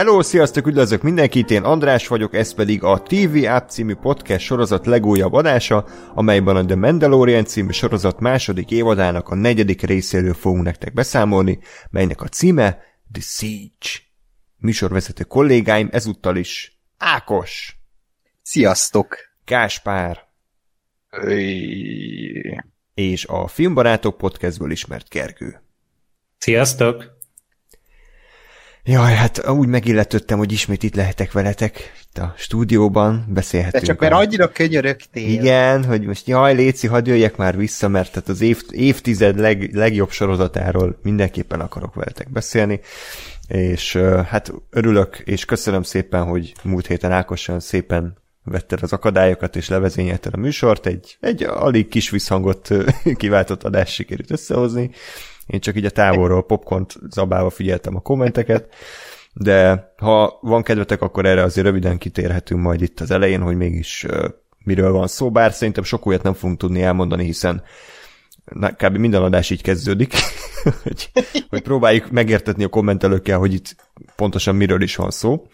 Hello, sziasztok, üdvözlök mindenkit, én András vagyok, ez pedig a TV App című podcast sorozat legújabb adása, amelyben a The Mandalorian című sorozat második évadának a negyedik részéről fogunk nektek beszámolni, melynek a címe The Siege. Műsorvezető kollégáim ezúttal is Ákos. Sziasztok! Gáspár. Öy. És a Filmbarátok podcastből ismert Gergő. Sziasztok! Jaj, hát úgy megilletődtem, hogy ismét itt lehetek veletek, itt a stúdióban, beszélhetünk. De csak mert annyira könyörögtél. Igen, hogy most jaj, Léci, hadd jöjjek már vissza, mert tehát az év, évtized leg, legjobb sorozatáról mindenképpen akarok veletek beszélni, és hát örülök, és köszönöm szépen, hogy múlt héten Ákosan szépen vetted az akadályokat, és levezényelted a műsort, egy, egy alig kis visszhangot kiváltott adást sikerült összehozni, én csak így a távolról popcornt zabálva figyeltem a kommenteket, de ha van kedvetek, akkor erre azért röviden kitérhetünk majd itt az elején, hogy mégis miről van szó, bár szerintem sok olyat nem fogunk tudni elmondani, hiszen kb. minden adás így kezdődik, hogy, hogy próbáljuk megértetni a kommentelőkkel, hogy itt pontosan miről is van szó.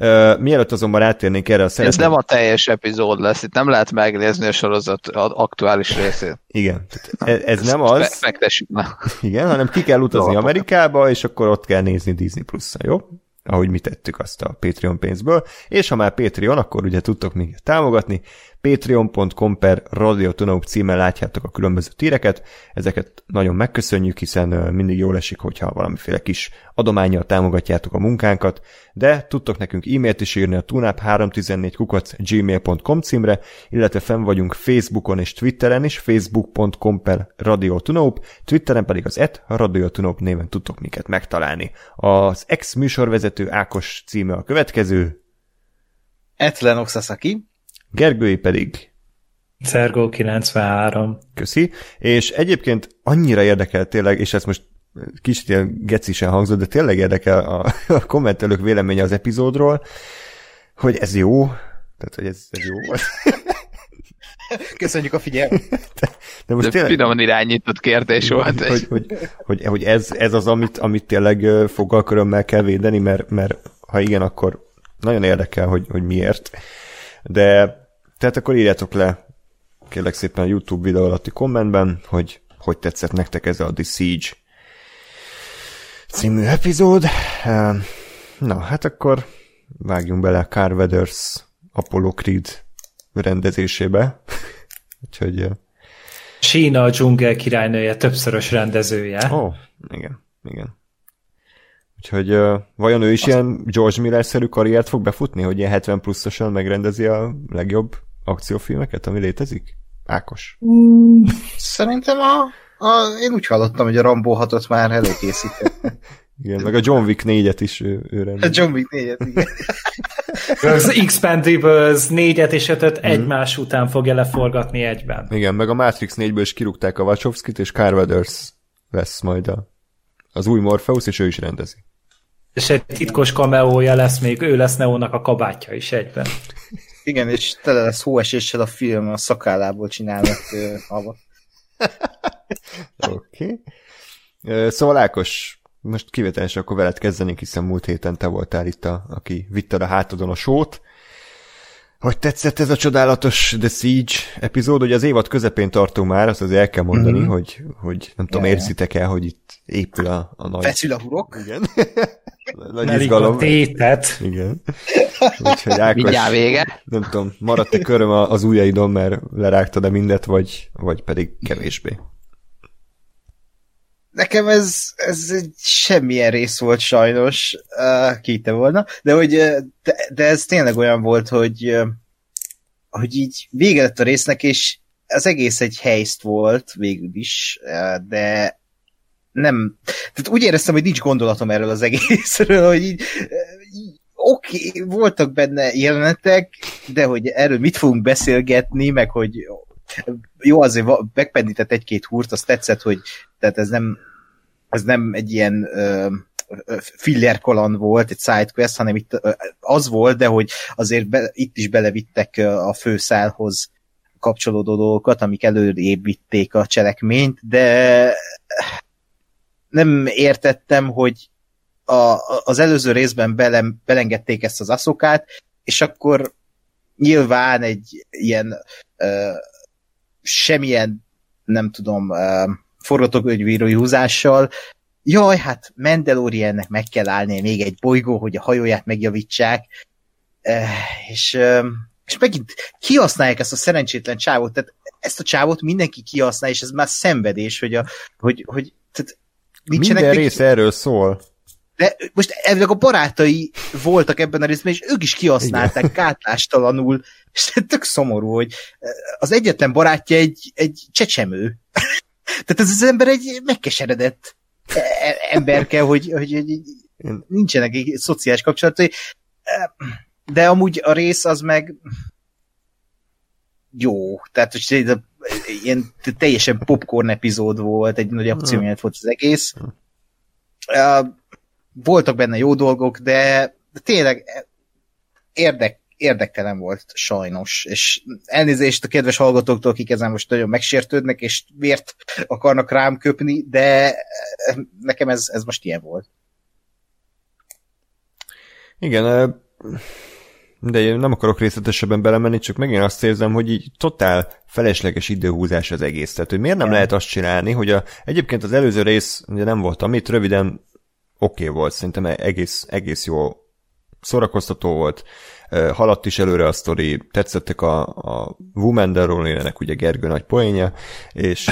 Uh, mielőtt azonban rátérnénk erre a szeretném... Ez nem a teljes epizód lesz, itt nem lehet megnézni a sorozat aktuális részét. Igen, ez, ez nem az. Megtessük már. Igen, hanem ki kell utazni Amerikába, és akkor ott kell nézni Disney plus jó? ahogy mi tettük azt a Patreon pénzből, és ha már Patreon, akkor ugye tudtok minket támogatni, patreon.com per radiotonók címen látjátok a különböző tíreket, ezeket nagyon megköszönjük, hiszen mindig jól esik, hogyha valamiféle kis adományjal támogatjátok a munkánkat, de tudtok nekünk e-mailt is írni a tunap314 kukac gmail.com címre, illetve fenn vagyunk Facebookon és Twitteren is, facebook.com per radiotunop, Twitteren pedig az et radiotunop néven tudtok minket megtalálni. Az ex műsorvezető Ákos címe a következő. Etlen Oxasaki. Gergői pedig Szergó 93. Köszi. És egyébként annyira érdekel tényleg, és ez most kicsit ilyen gecisen hangzott, de tényleg érdekel a, a kommentelők véleménye az epizódról, hogy ez jó, tehát hogy ez, ez jó volt. Köszönjük a figyelmet. De, de most de tényleg... Finoman irányított kérdés volt. Hogy, hogy, hogy, hogy ez, ez az, amit, amit tényleg fogalkörömmel kell védeni, mert, mert ha igen, akkor nagyon érdekel, hogy, hogy miért. De tehát akkor írjátok le kérlek szépen a YouTube videó alatti kommentben, hogy hogy tetszett nektek ez a The Siege című epizód. Ehm, na, hát akkor vágjunk bele a Car Weathers Apollo Creed rendezésébe. Úgyhogy... Sína a dzsungel királynője, többszörös rendezője. Ó, oh, igen, igen. Úgyhogy uh, vajon ő is Azt... ilyen George Miller-szerű karriert fog befutni, hogy ilyen 70 pluszosan megrendezi a legjobb akciófilmeket, ami létezik? Ákos. Mm, szerintem a, a, én úgy hallottam, hogy a Rambo 6 már előkészített. igen, meg a John Wick 4-et is ő, ő. A John Wick 4-et, igen. az Expendables 4-et és 5 mm. egymás után fogja leforgatni egyben. Igen, meg a Matrix 4-ből is kirúgták a Wachowskit, és Carveders lesz majd a, az új Morpheus, és ő is rendezi. És egy titkos kameója lesz még, ő lesz Neónak a kabátja is egyben. Igen, és tele lesz hóeséssel a film, a szakállából csinálnak Oké. Okay. Szóval Ákos, most kivételes, akkor veled kezdenénk, hiszen múlt héten te voltál itt, a, aki vitte a hátadon a sót. Hogy tetszett ez a csodálatos The Siege epizód, hogy az évad közepén tartunk már, azt azért el kell mondani, mm-hmm. hogy, hogy nem tudom, érzitek el, hogy itt épül a, a nagy... Feszül a hurok. Igen. nagy izgalom. A tétet. Igen. Úgyhogy Ákos, Mindjárt vége. Nem tudom, maradt-e köröm az ujjaidon, mert lerágtad-e mindet, vagy, vagy pedig kevésbé? Nekem ez, ez egy semmilyen rész volt sajnos, uh, kíte volna, de hogy de, de ez tényleg olyan volt, hogy hogy így vége lett a résznek, és az egész egy helyszt volt végül is, de nem, tehát úgy éreztem, hogy nincs gondolatom erről az egészről, hogy így, oké, okay, voltak benne jelenetek, de hogy erről mit fogunk beszélgetni, meg hogy jó, azért megpendített egy-két húrt, azt tetszett, hogy tehát ez nem, ez nem egy ilyen uh, filler kaland volt, egy sidequest, hanem itt az volt, de hogy azért be, itt is belevittek a főszálhoz kapcsolódó dolgokat, amik előrébb vitték a cselekményt, de nem értettem, hogy a, az előző részben bele, belengedték ezt az aszokát, és akkor nyilván egy ilyen uh, semmilyen, nem tudom, uh, forgatókönyvírói húzással, jaj, hát Mandaloriannek meg kell állni még egy bolygó, hogy a hajóját megjavítsák, uh, és, uh, és megint kihasználják ezt a szerencsétlen csávot, tehát ezt a csávot mindenki kihasznál, és ez már szenvedés, hogy, a, hogy, hogy tehát Minden neki... rész erről szól. De most ezek a barátai voltak ebben a részben, és ők is kihasználták Igen. gátlástalanul, és tök szomorú, hogy az egyetlen barátja egy, egy csecsemő. Tehát ez az ember egy megkeseredett e, e, emberke, hogy, hogy, hogy nincsenek egy szociális kapcsolatai. De amúgy a rész az meg jó. Tehát, hogy ilyen teljesen popcorn epizód volt, egy nagy akcióját volt az egész. Voltak benne jó dolgok, de, de tényleg érdek, érdektelen volt sajnos, és elnézést a kedves hallgatóktól, akik ezen most nagyon megsértődnek, és miért akarnak rám köpni, de nekem ez, ez most ilyen volt. Igen, de én nem akarok részletesebben belemenni, csak megint azt érzem, hogy így totál felesleges időhúzás az egész. Tehát, hogy miért nem lehet azt csinálni, hogy a, egyébként az előző rész ugye nem volt amit, röviden oké okay volt, szerintem egész, egész jó szórakoztató volt, haladt is előre a sztori, tetszettek a, a Woman Deronének ugye Gergő nagy poénja, és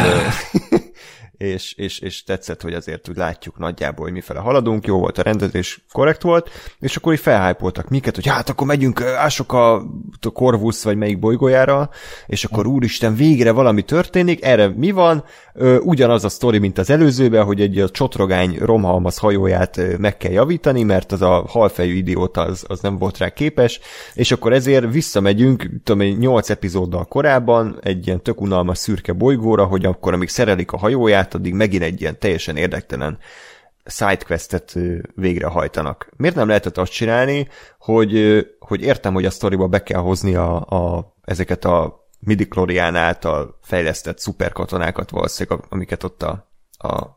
és, és, és tetszett, hogy azért úgy látjuk nagyjából, hogy mifele haladunk, jó volt a rendezés, korrekt volt, és akkor így felhájpoltak minket, hogy hát akkor megyünk, ások a, a Corvus vagy melyik bolygójára, és akkor úristen, végre valami történik, erre mi van? Ugyanaz a sztori, mint az előzőben, hogy egy a csotrogány romhalmaz hajóját meg kell javítani, mert az a halfejű idióta az, az nem volt rá képes, és akkor ezért visszamegyünk, tudom én, 8 epizóddal korábban egy ilyen tök unalmas szürke bolygóra, hogy akkor, amíg szerelik a hajóját, át, addig megint egy ilyen teljesen érdektelen sidequestet végrehajtanak. Miért nem lehetett azt csinálni, hogy, hogy értem, hogy a sztoriba be kell hozni a, a, ezeket a midi által fejlesztett szuperkatonákat valószínűleg, amiket ott a, a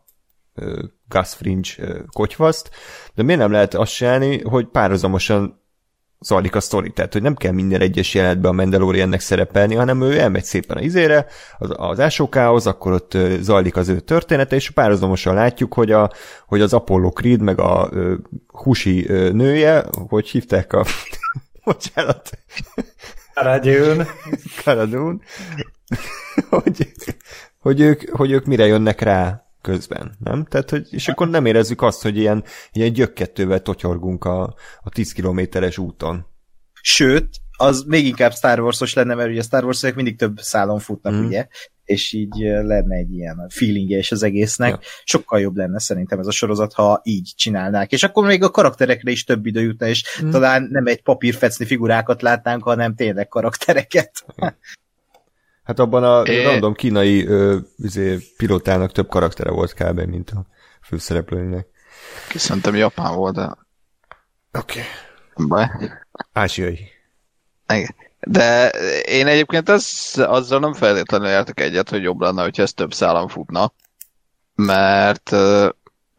Gus Fringe kotyvaszt, de miért nem lehet azt csinálni, hogy párhuzamosan zajlik a sztori, tehát hogy nem kell minden egyes jelenetben a Mandaloriannek szerepelni, hanem ő elmegy szépen a izére, az, az ásókához, akkor ott zajlik az ő története, és párhuzamosan látjuk, hogy, a, hogy az Apollo Creed, meg a uh, Husi uh, nője, hogy hívták a... Bocsánat. Karadjún. Karadjún. hogy, hogy, ők, hogy ők mire jönnek rá közben, nem? Tehát, hogy, és akkor nem érezzük azt, hogy ilyen, ilyen gyökkettővel totyorgunk a, a 10 kilométeres úton. Sőt, az még inkább Star Wars-os lenne, mert ugye a Star wars mindig több szálon futnak, mm. ugye? És így lenne egy ilyen feelingje is az egésznek. Ja. Sokkal jobb lenne szerintem ez a sorozat, ha így csinálnák. És akkor még a karakterekre is több idő jutna, és mm. talán nem egy papírfecni figurákat látnánk, hanem tényleg karaktereket. Hát abban a é... random kínai ö, üzé, pilótának több karaktere volt kb. mint a főszereplőnek. Szerintem Japán volt, de... Oké. Okay. Baj. Ázsiai. Igen. De én egyébként ez, azzal nem feltétlenül értek egyet, hogy jobb lenne, hogyha ez több szállam futna. Mert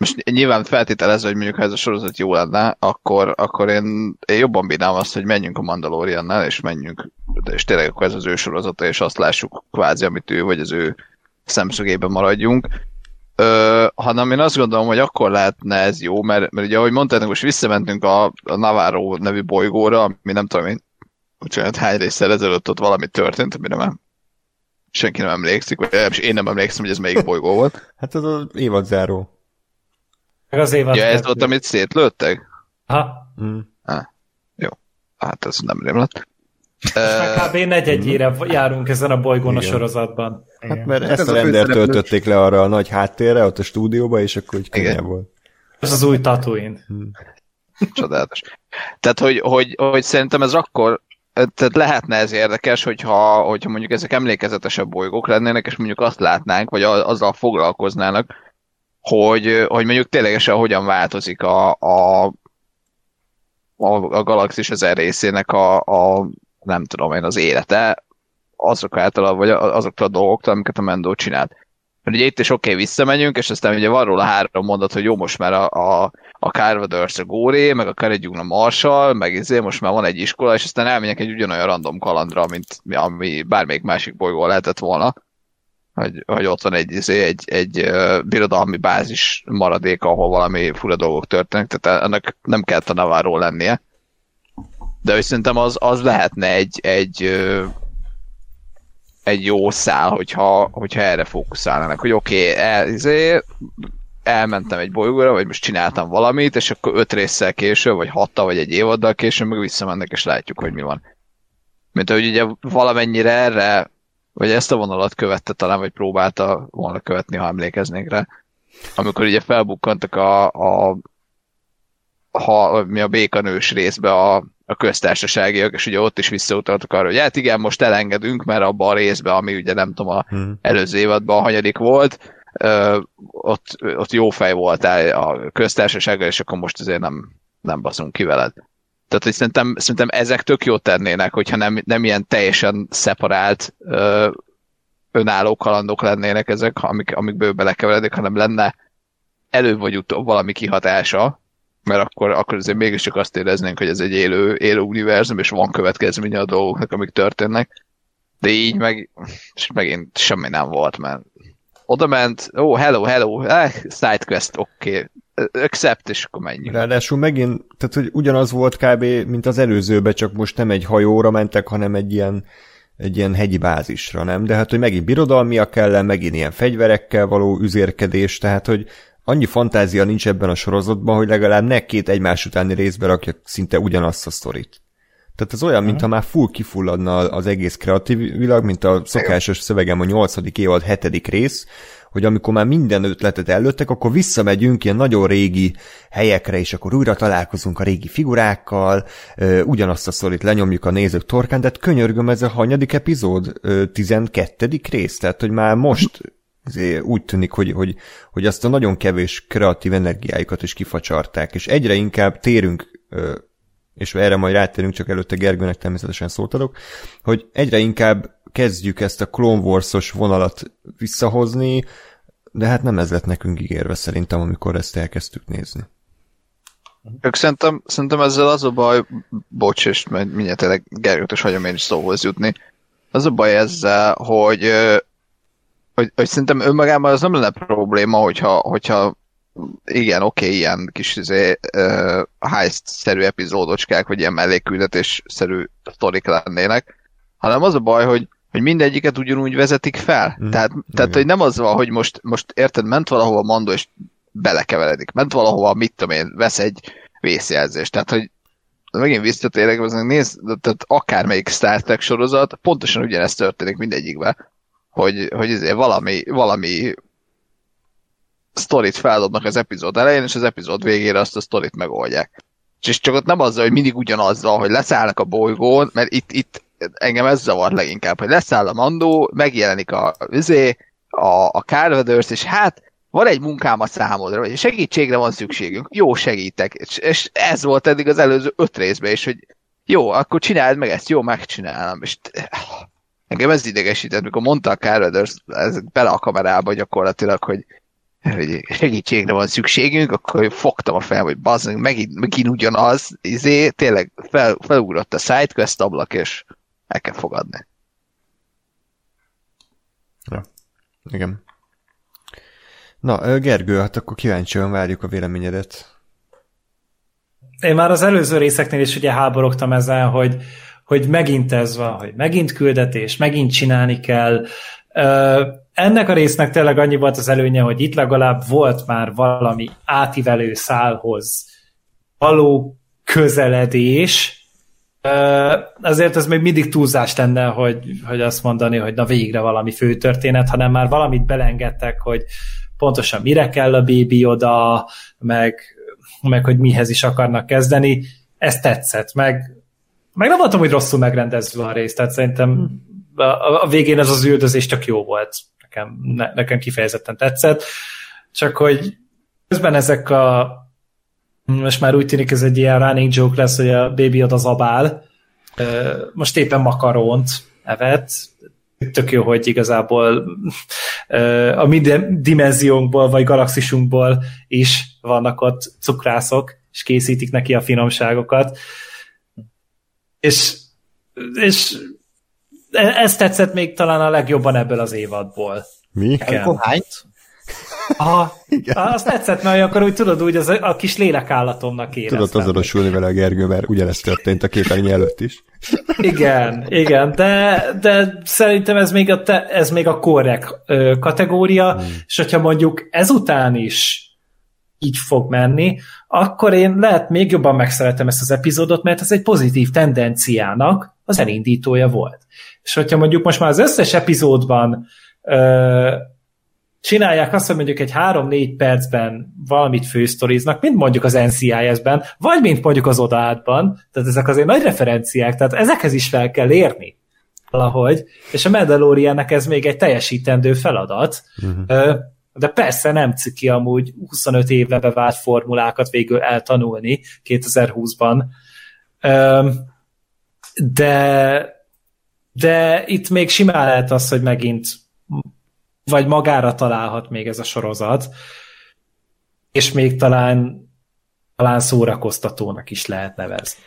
most nyilván feltételezve, hogy mondjuk ha ez a sorozat jó lenne, akkor, akkor én, én jobban bírnám azt, hogy menjünk a Mandaloriannál, és menjünk, és tényleg akkor ez az ő sorozata, és azt lássuk kvázi, amit ő, vagy az ő szemszögében maradjunk. Ö, hanem én azt gondolom, hogy akkor lehetne ez jó, mert, mert ugye ahogy mondtad, most visszamentünk a, a Navarro nevű bolygóra, ami nem tudom én, bocsánat, hány részsel ezelőtt ott valami történt, amire már senki nem emlékszik, vagy én nem emlékszem, hogy ez melyik bolygó volt. Hát az az évadzáró. Meg az évad. Ja, ez volt, amit szétlőttek? Ha. Mm. Ah, jó. Hát ez nem rémlett. Most kb. negyedjére járunk ezen a bolygón Igen. a sorozatban. Hát mert hát ezt a render töltötték le arra a nagy háttérre, ott a stúdióba, és akkor úgy könnyebb volt. Ez az új Tatooine. Hmm. Csodálatos. Tehát, hogy, hogy, hogy szerintem ez akkor tehát lehetne ez érdekes, hogyha, hogyha mondjuk ezek emlékezetesebb bolygók lennének, és mondjuk azt látnánk, vagy azzal foglalkoznának, hogy, hogy mondjuk ténylegesen hogyan változik a, a, a, a galaxis ezer részének a, a, nem tudom én, az élete azok által, vagy azoktól a dolgoktól, amiket a Mendo csinált. Mert ugye itt is oké, okay, visszamegyünk, és aztán ugye van róla három mondat, hogy jó, most már a, a, a Carvaders a Góré, meg a Keredjugna a Marshall, meg izé, most már van egy iskola, és aztán elmegyek egy ugyanolyan random kalandra, mint ami bármelyik másik bolygó lehetett volna. Hogy, hogy ott van egy, izé, egy, egy uh, birodalmi bázis maradék, ahol valami fura dolgok történnek, tehát ennek nem kell a Navarro lennie. De hogy szerintem az, az lehetne egy, egy egy jó szál, hogyha, hogyha erre fókuszálnának, hogy oké, okay, el, izé, elmentem egy bolygóra, vagy most csináltam valamit, és akkor öt résszel később, vagy hatta, vagy egy évaddal később, meg visszamennek, és látjuk, hogy mi van. Mint ahogy ugye valamennyire erre, vagy ezt a vonalat követte talán, vagy próbálta volna követni, ha emlékeznék rá. Amikor ugye felbukkantak a, a ha, mi a békanős részbe a, a köztársaságiak, és ugye ott is visszautaltak arra, hogy hát igen, most elengedünk, mert abban a részben, ami ugye nem tudom, a hmm. előző évadban a hanyadik volt, ö, ott, ott jó fej voltál a köztársasággal, és akkor most azért nem, nem baszunk ki veled. Tehát, hogy szerintem, szerintem ezek tök jót tennének, hogyha nem, nem ilyen teljesen szeparált ö, önálló kalandok lennének ezek, amik, amikből belekeveredik, hanem lenne előbb vagy utóbb valami kihatása, mert akkor, akkor azért mégiscsak azt éreznénk, hogy ez egy élő, élő univerzum, és van következménye a dolgoknak, amik történnek. De így meg, és megint semmi nem volt, mert oda ment, ó, oh, hello, hello, eh, sidequest, oké, okay. Accept, és akkor menjünk. Ráadásul megint, tehát hogy ugyanaz volt kb. mint az előzőbe, csak most nem egy hajóra mentek, hanem egy ilyen egy ilyen hegyi bázisra, nem? De hát, hogy megint birodalmiak kell, megint ilyen fegyverekkel való üzérkedés, tehát, hogy annyi fantázia nincs ebben a sorozatban, hogy legalább ne két egymás utáni részbe rakja szinte ugyanazt a sztorit. Tehát ez olyan, mintha már full kifulladna az egész kreatív világ, mint a szokásos szövegem a nyolcadik évad hetedik rész, hogy amikor már minden ötletet előttek, akkor visszamegyünk ilyen nagyon régi helyekre, és akkor újra találkozunk a régi figurákkal, ugyanazt a szorít lenyomjuk a nézők torkán, de hát könyörgöm, ez a hanyadik epizód, tizenkettedik rész, tehát hogy már most úgy tűnik, hogy, hogy, hogy azt a nagyon kevés kreatív energiájukat is kifacsarták, és egyre inkább térünk, és erre majd rátérünk, csak előtte Gergőnek természetesen szót adok, hogy egyre inkább kezdjük ezt a Clone Wars-os vonalat visszahozni, de hát nem ez lett nekünk ígérve szerintem, amikor ezt elkezdtük nézni. Ők szerintem, szerintem ezzel az a baj, bocs, és mindjárt tényleg Gergőt is hagyom én is szóhoz jutni, az a baj ezzel, hogy hogy, hogy szerintem önmagában az nem lenne probléma, hogyha, hogyha igen, oké, okay, ilyen kis izé, uh, heist-szerű epizódocskák, vagy ilyen melléküldetés-szerű sztorik lennének, hanem az a baj, hogy, hogy mindegyiket ugyanúgy vezetik fel. Mm. Tehát, tehát hogy nem az van, hogy most, most érted, ment valahova Mando, és belekeveredik. Ment valahova, mit tudom én, vesz egy vészjelzést. Tehát, hogy megint visszatérek, nézd, tehát akármelyik Star Trek sorozat, pontosan ugyanezt történik mindegyikben hogy, hogy ezért valami, valami sztorit feldobnak az epizód elején, és az epizód végére azt a sztorit megoldják. És csak ott nem azzal, hogy mindig ugyanazzal, hogy leszállnak a bolygón, mert itt, itt engem ez zavar leginkább, hogy leszáll a mandó, megjelenik a vizé, a, a Carveders, és hát van egy munkám a számodra, vagy segítségre van szükségünk, jó segítek. És, és ez volt eddig az előző öt részben is, hogy jó, akkor csináld meg ezt, jó, megcsinálom. És Engem ez idegesített, mikor mondta a Carveders ez bele a kamerába gyakorlatilag, hogy, hogy segítségre van szükségünk, akkor fogtam a fel, hogy bazd, megint, megint ugyanaz, izé, tényleg fel, felugrott a sidequest ablak, és el kell fogadni. Ja, igen. Na, Gergő, hát akkor kíváncsian várjuk a véleményedet. Én már az előző részeknél is ugye háborogtam ezzel, hogy hogy megint ez van, hogy megint küldetés, megint csinálni kell. Ennek a résznek tényleg annyi volt az előnye, hogy itt legalább volt már valami átívelő szálhoz való közeledés, azért ez még mindig túlzás lenne, hogy, hogy azt mondani, hogy na végre valami fő történet, hanem már valamit belengedtek, hogy pontosan mire kell a bébi oda, meg, meg hogy mihez is akarnak kezdeni. Ez tetszett, meg meg nem voltam, hogy rosszul megrendezve a rész, tehát szerintem a, a végén ez az üldözés csak jó volt. Nekem, ne, nekem kifejezetten tetszett. Csak hogy közben ezek a most már úgy tűnik ez egy ilyen running joke lesz, hogy a baby ad az abál. Most éppen makaront evett. tök jó, hogy igazából a mi dimenziónkból, vagy galaxisunkból is vannak ott cukrászok, és készítik neki a finomságokat. És, és e-, ez tetszett még talán a legjobban ebből az évadból. Mi? Hányt? Aha, Igen. azt tetszett, mert akkor úgy tudod, úgy az a kis lélekállatomnak éreztem. Tudod azonosulni vele a Gergő, mert ugyanezt történt a képernyő előtt is. Igen, igen, de, de szerintem ez még a, te, ez még a korrekt kategória, hmm. és hogyha mondjuk ezután is így fog menni, akkor én lehet még jobban megszeretem ezt az epizódot, mert ez egy pozitív tendenciának az elindítója volt. És hogyha mondjuk most már az összes epizódban ö, csinálják azt, hogy mondjuk egy 3-4 percben valamit fősztoriznak, mint mondjuk az NCIS-ben, vagy mint mondjuk az odaátban, tehát ezek azért nagy referenciák, tehát ezekhez is fel kell érni valahogy, és a Mandaloriannek ez még egy teljesítendő feladat, uh-huh. de persze nem ciki amúgy 25 évre bevált formulákat végül eltanulni 2020-ban, de de itt még simán lehet az, hogy megint vagy magára találhat még ez a sorozat, és még talán, talán szórakoztatónak is lehet nevezni.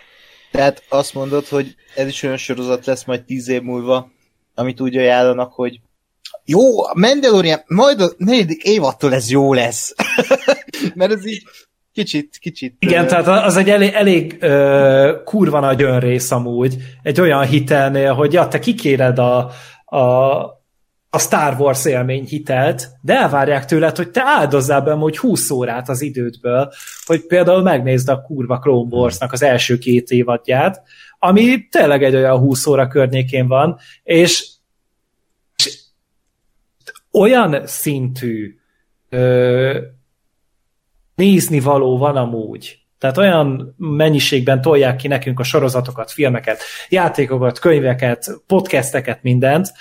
Tehát azt mondod, hogy ez is olyan sorozat lesz majd tíz év múlva, amit úgy ajánlanak, hogy jó, a Mandalorian, majd a negyedik évattól ez jó lesz. Mert ez így kicsit, kicsit... Igen, tehát az egy elég, elég uh, kurva nagy önrész amúgy, egy olyan hitelnél, hogy ja, te kikéred a, a, a Star Wars élmény hitelt, de elvárják tőled, hogy te áldozzál be hogy 20 órát az idődből, hogy például megnézd a kurva Clone Wars-nak az első két évadját, ami tényleg egy olyan 20 óra környékén van, és, és olyan szintű ö, nézni való van amúgy, tehát olyan mennyiségben tolják ki nekünk a sorozatokat, filmeket, játékokat, könyveket, podcasteket, mindent,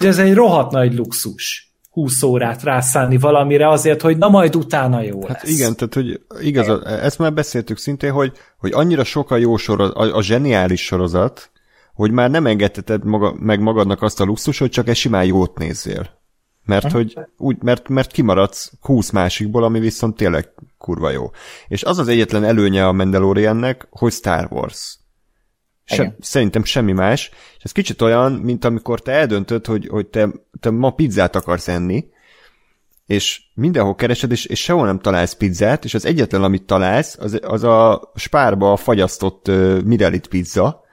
de ez egy rohadt nagy luxus 20 órát rászállni valamire azért, hogy na majd utána jó hát lesz. igen, tehát hogy igaz, ezt már beszéltük szintén, hogy, hogy annyira sok a jó sorozat, a, a zseniális sorozat, hogy már nem engedheted maga, meg magadnak azt a luxus, hogy csak egy simán jót nézzél. Mert, hogy úgy, mert, mert kimaradsz 20 másikból, ami viszont tényleg kurva jó. És az az egyetlen előnye a Mandaloriannek, hogy Star Wars. Se, szerintem semmi más. És ez kicsit olyan, mint amikor te eldöntöd, hogy, hogy te, te ma pizzát akarsz enni, és mindenhol keresed, és, és sehol nem találsz pizzát, és az egyetlen, amit találsz, az, az a spárba fagyasztott uh, Mirelit pizza,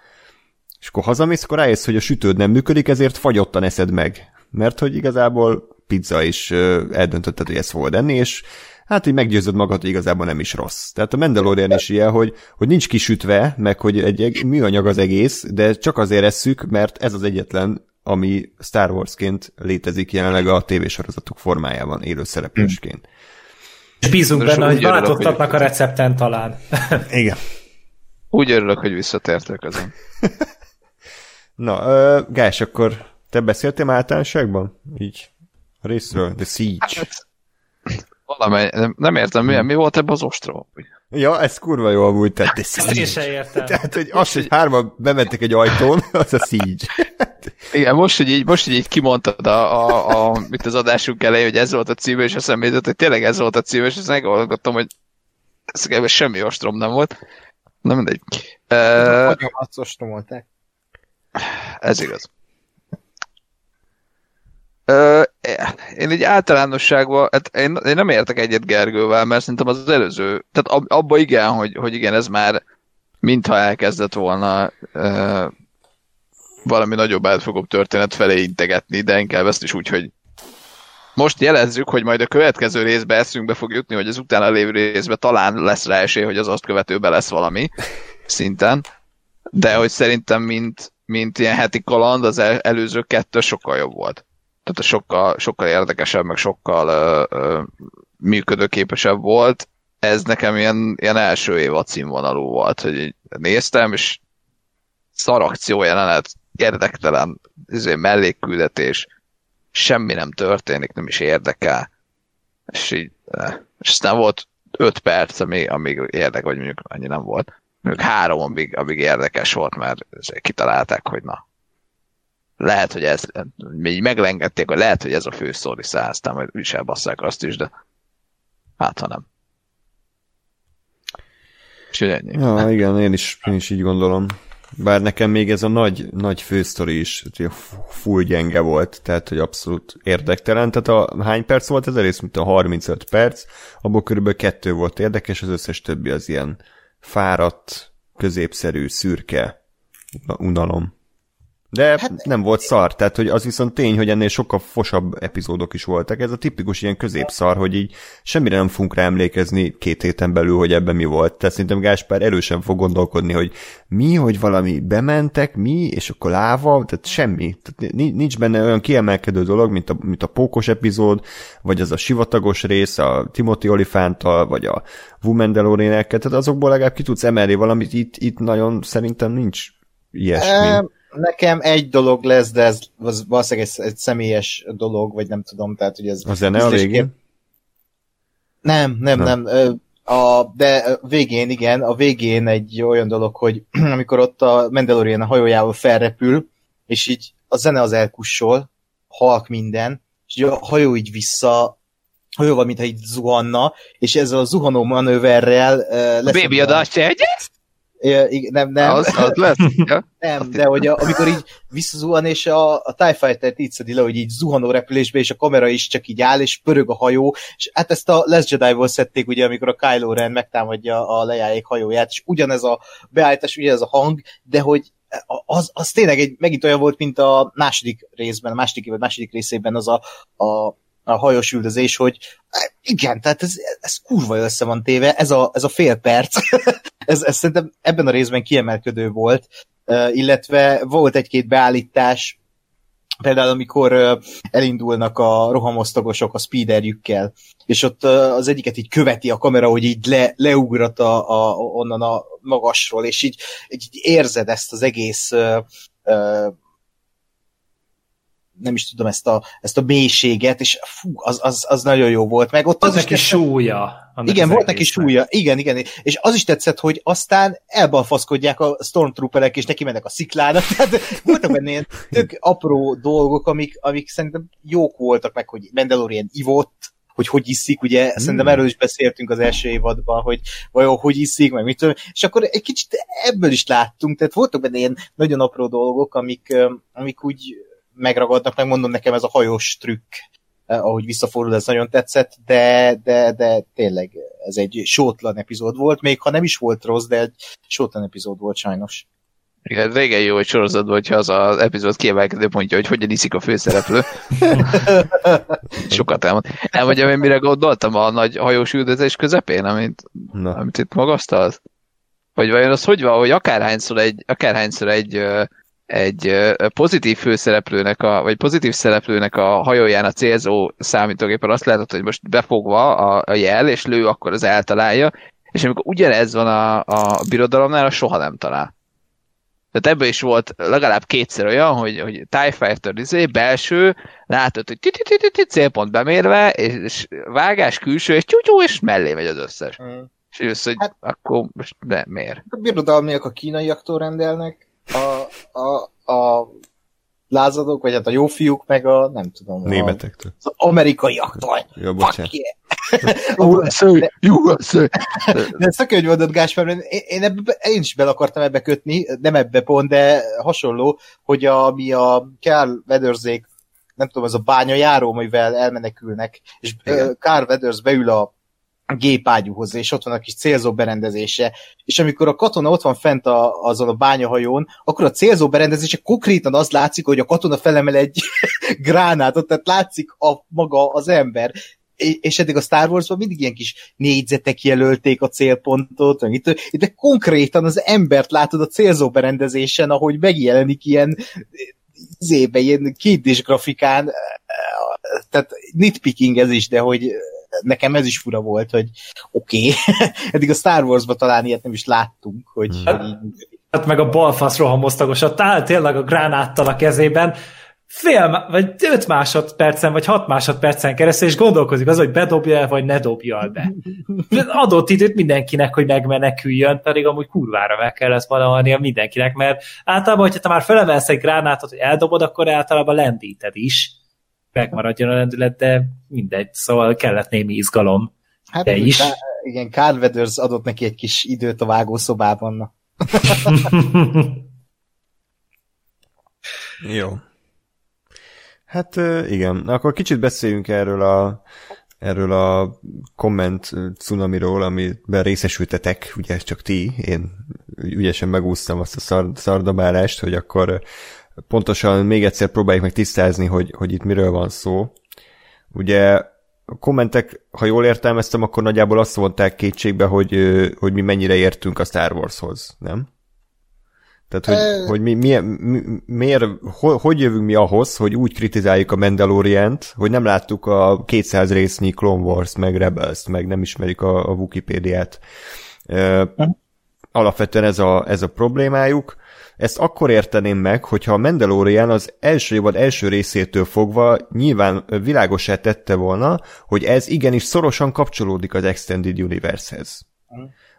és akkor hazamész, akkor rájössz, hogy a sütőd nem működik, ezért fagyottan eszed meg. Mert hogy igazából pizza is uh, eldöntötted, hogy ezt fogod enni, és hát így meggyőzöd magad, hogy igazából nem is rossz. Tehát a Mandalorian is ilyen, hogy, hogy nincs kisütve, meg hogy egy műanyag az egész, de csak azért esszük, mert ez az egyetlen, ami Star Warsként létezik jelenleg a tévésorozatok formájában, élő szereplősként. És bízunk benne, hogy változtatnak a recepten talán. Igen. Úgy örülök, hogy visszatértek azon. Na, uh, Gás, akkor te beszéltél általánosságban? Így a részről? The Siege. Hát, Valamely, nem, nem értem, mi, mi volt ebben az ostrom? Ja, ez kurva jó amúgy, tehát Ezt én sem értem. Tehát, hogy az, hogy hárman bementek egy ajtón, az a Siege. Igen, most, hogy így, most, hogy így kimondtad a, a, a, mit az adásunk elején, hogy ez volt a címe, és eszembe jutott, hogy tényleg ez volt a címe, és ezt meghallgattam, hogy ez semmi ostrom nem volt. Na mindegy. Nagyon uh, ostromolták. Ez igaz. Én így általánosságban, hát én, én nem értek egyet Gergővel, mert szerintem az, előző, tehát abba igen, hogy, hogy igen, ez már mintha elkezdett volna ö, valami nagyobb átfogóbb történet felé integetni, de inkább ezt is úgy, hogy most jelezzük, hogy majd a következő részbe eszünkbe fog jutni, hogy az utána lévő részbe talán lesz rá esély, hogy az azt követőbe lesz valami szinten, de hogy szerintem mint, mint ilyen heti kaland az el, előző kettő sokkal jobb volt tehát sokkal, sokkal érdekesebb, meg sokkal ö, ö, működőképesebb volt. Ez nekem ilyen, ilyen első évad színvonalú volt, hogy néztem, és szarakció jelenet, érdektelen izé, mellékküldetés, semmi nem történik, nem is érdekel. És így, és aztán volt öt perc, amíg, amíg érdek, vagy mondjuk annyi nem volt. Mondjuk három, amíg, amíg érdekes volt, mert kitalálták, hogy na, lehet, hogy ez, így meglengedték, hogy lehet, hogy ez a fő sztori aztán majd is elbasszák azt is, de hát ha nem. Ja, igen, én is, én is így gondolom. Bár nekem még ez a nagy, nagy fősztori is full gyenge volt, tehát hogy abszolút érdektelen. Tehát a, hány perc volt ez a rész, mint a 35 perc, abból körülbelül kettő volt érdekes, az összes többi az ilyen fáradt, középszerű, szürke unalom. De hát, nem volt szar, tehát hogy az viszont tény, hogy ennél sokkal fosabb epizódok is voltak. Ez a tipikus ilyen középszar, hogy így semmire nem fogunk rá emlékezni két héten belül, hogy ebben mi volt. Tehát szerintem Gáspár erősen fog gondolkodni, hogy mi, hogy valami bementek, mi, és akkor láva, tehát semmi. Tehát nincs benne olyan kiemelkedő dolog, mint a, mint a pókos epizód, vagy az a sivatagos rész, a Timothy Olifántal, vagy a Woman tehát azokból legalább ki tudsz emelni valamit, itt, itt nagyon szerintem nincs ilyesmi. Nekem egy dolog lesz, de ez az valószínűleg egy, egy személyes dolog, vagy nem tudom, tehát hogy ez... A zene a végén? Nem, nem, nem. nem. A, de végén, igen, a végén egy olyan dolog, hogy amikor ott a Mandalorian a hajójával felrepül, és így a zene az elkussol, halk minden, és a hajó így vissza, hajóval, mintha így zuhanna, és ezzel a zuhanó manőverrel uh, lesz... Baby nem, nem. Az, az lesz. Ja? Nem, de hogy a, amikor így visszazuhan, és a, a TIE Fighter-t így szedi le, hogy így zuhanó repülésbe, és a kamera is csak így áll, és pörög a hajó, és hát ezt a Last Jedi-ból szedték, ugye, amikor a Kylo Ren megtámadja a lejáék hajóját, és ugyanez a beállítás, ugyanez a hang, de hogy az, az tényleg egy, megint olyan volt, mint a második részben, a második vagy második részében az a, a a hajós üldözés, hogy igen, tehát ez, ez kurva össze van téve, ez a, ez a fél perc, ez, ez szerintem ebben a részben kiemelkedő volt, illetve volt egy-két beállítás, például amikor elindulnak a rohamosztagosok a speederjükkel, és ott az egyiket így követi a kamera, hogy így le, leugrat a, a, onnan a magasról, és így, így érzed ezt az egész nem is tudom, ezt a, ezt a mélységet, és fú, az, az, az nagyon jó volt. Meg ott az, az neki tetszett, súlya. Igen, volt neki súlya, igen, igen. És az is tetszett, hogy aztán elbalfaszkodják a stormtrooperek, és neki mennek a sziklának. Tehát voltak benne ilyen tök apró dolgok, amik, amik szerintem jók voltak, meg hogy Mandalorian ivott, hogy hogy iszik, ugye hmm. szerintem erről is beszéltünk az első évadban, hogy vajon hogy iszik, meg mit tudom, és akkor egy kicsit ebből is láttunk, tehát voltak benne ilyen nagyon apró dolgok, amik, amik úgy megragadnak, meg mondom nekem ez a hajós trükk, eh, ahogy visszafordul, ez nagyon tetszett, de, de, de tényleg ez egy sótlan epizód volt, még ha nem is volt rossz, de egy sótlan epizód volt sajnos. Igen, régen jó, hogy sorozatban, hogyha az az epizód kiemelkedő pontja, hogy hogyan iszik a főszereplő. Sokat elmond. Elmondjam én, mire gondoltam a nagy hajós üldözés közepén, amit, Na. amit itt magasztalsz? Hogy vajon az hogy van, hogy akárhányszor egy, akárhányszor egy egy pozitív főszereplőnek, a, vagy pozitív szereplőnek a hajóján a célzó számítógépen azt látod, hogy most befogva a, a jel, és lő, akkor az eltalálja, és amikor ugyanez van a, a birodalomnál, soha nem talál. Tehát ebből is volt legalább kétszer olyan, hogy, hogy TIE Fighter izé, belső, látod, hogy célpont bemérve, és vágás külső, és tyútyú, és mellé megy az összes. Mm. És jössz, hogy hát, akkor most de miért? A birodalmiak a kínaiaktól rendelnek, a, a, a lázadók, vagy hát a jó fiúk, meg a, nem tudom. Németektől. Az amerikaiaktól. Ja, bocsánat. USA, USA. De ezt tök, hogy mondod, Gáspár, én, én, ebbe, én is bele akartam ebbe kötni, nem ebbe pont, de hasonló, hogy a, mi a Carl Weatherzék, nem tudom, ez a bányajáró, amivel elmenekülnek, és. Carl Weathers beül a gépágyúhoz, és ott van a kis célzó berendezése, és amikor a katona ott van fent a, azon a bányahajón, akkor a célzó berendezése konkrétan az látszik, hogy a katona felemel egy gránátot, tehát látszik a maga az ember, és eddig a Star Wars-ban mindig ilyen kis négyzetek jelölték a célpontot, de konkrétan az embert látod a célzó berendezésen, ahogy megjelenik ilyen zébe, ilyen kétdés grafikán, tehát nitpicking ez is, de hogy nekem ez is fura volt, hogy oké, okay. eddig a Star Wars-ban talán ilyet nem is láttunk, hogy, hát, így... hát meg a balfasz rohamosztagos, a tál tényleg a gránáttal a kezében, fél, vagy öt másodpercen, vagy hat másodpercen keresztül, és gondolkozik az, hogy bedobja el, vagy ne dobja be. Adott időt mindenkinek, hogy megmeneküljön, pedig amúgy kurvára meg kell ezt a mindenkinek, mert általában, hogyha te már felemelsz egy gránátot, hogy eldobod, akkor általában lendíted is. Megmaradjon a lendület, de mindegy, szóval kellett némi izgalom. Hát de is. Ká- igen, Carl Weathers adott neki egy kis időt a vágószobában. Jó. Hát igen, akkor kicsit beszéljünk erről a, erről a komment cunamiról, amiben részesültetek, ugye csak ti, én ügyesen megúsztam azt a szar, szardabálást, hogy akkor pontosan még egyszer próbáljuk meg tisztázni, hogy, hogy itt miről van szó. Ugye a kommentek, ha jól értelmeztem, akkor nagyjából azt vonták kétségbe, hogy, hogy mi mennyire értünk a Star Warshoz, nem? Tehát, hogy, hogy mi, mi, mi, miért, ho, hogy jövünk mi ahhoz, hogy úgy kritizáljuk a Mandalorian-t, hogy nem láttuk a 200 résznyi Clone Wars, meg rebels meg nem ismerik a, a Wikipédiát. Alapvetően ez a, ez a problémájuk. Ezt akkor érteném meg, hogyha a Mandalorian az első évad első részétől fogva nyilván világosá tette volna, hogy ez igenis szorosan kapcsolódik az Extended Universe-hez.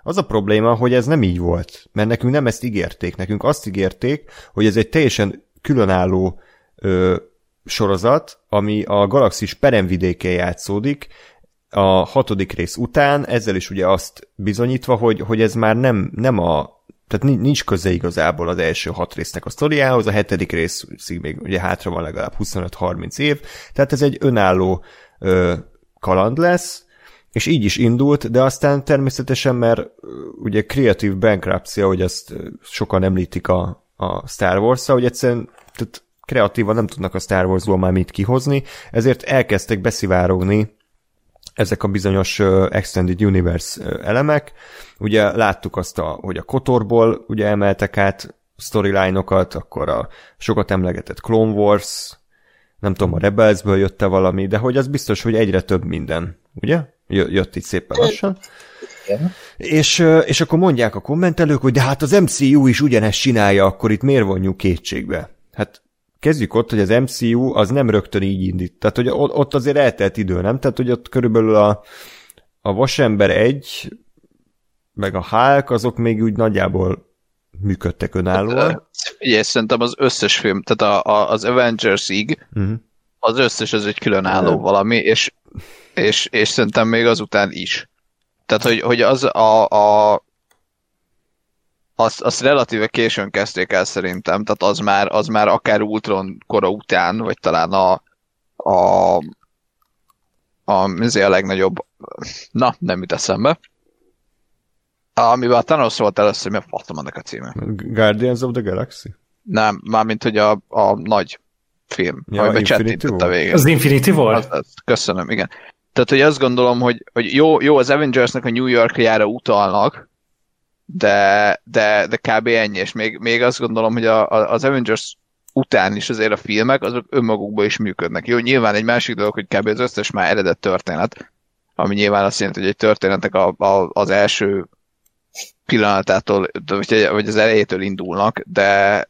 Az a probléma, hogy ez nem így volt, mert nekünk nem ezt ígérték. Nekünk azt ígérték, hogy ez egy teljesen különálló ö, sorozat, ami a galaxis peremvidékén játszódik, a hatodik rész után, ezzel is ugye azt bizonyítva, hogy, hogy ez már nem, nem a tehát nincs köze igazából az első hat résznek a sztoriához, a hetedik részig még ugye hátra van legalább 25-30 év, tehát ez egy önálló ö, kaland lesz, és így is indult, de aztán természetesen, mert ugye Creative Bankruptcy, ahogy ezt sokan említik a, a Star Wars-a, hogy egyszerűen tehát kreatívan nem tudnak a Star Wars-ból már mit kihozni, ezért elkezdtek beszivárogni ezek a bizonyos Extended Universe elemek. Ugye láttuk azt, a, hogy a Kotorból ugye emeltek át storyline-okat, akkor a sokat emlegetett Clone Wars, nem tudom, a Rebelsből jött-e valami, de hogy az biztos, hogy egyre több minden, ugye? Jött itt szépen lassan. Igen. És, és akkor mondják a kommentelők, hogy de hát az MCU is ugyanezt csinálja, akkor itt miért vonjuk kétségbe? Hát kezdjük ott, hogy az MCU az nem rögtön így indít. Tehát, hogy ott azért eltelt idő, nem? Tehát, hogy ott körülbelül a, a Vasember egy, meg a Hulk, azok még úgy nagyjából működtek önállóan. Ugye, szerintem az összes film, tehát a, a, az Avengers-ig, uh-huh. az összes az egy különálló uh-huh. valami, és, és, és szerintem még azután is. Tehát, hogy, hogy az a, a azt, azt relatíve későn kezdték el szerintem, tehát az már, az már akár Ultron kora után, vagy talán a, a, a, a, a legnagyobb, na, nem jut eszembe. Amivel a Thanos volt először, mi a faszom annak a címe? Guardians of the Galaxy? Nem, mármint, hogy a, a nagy film, ja, amiben csettintett a végén. Az Infinity War? Az, az, köszönöm, igen. Tehát, hogy azt gondolom, hogy, hogy jó, jó az Avengersnek a New Yorkjára utalnak, de, de, de kb. ennyi, és még, még azt gondolom, hogy a, a, az Avengers után is azért a filmek, azok önmagukban is működnek. Jó, nyilván egy másik dolog, hogy kb. az összes már eredet történet, ami nyilván azt jelenti, hogy egy történetek a, a, az első pillanatától, vagy, vagy az elejétől indulnak, de,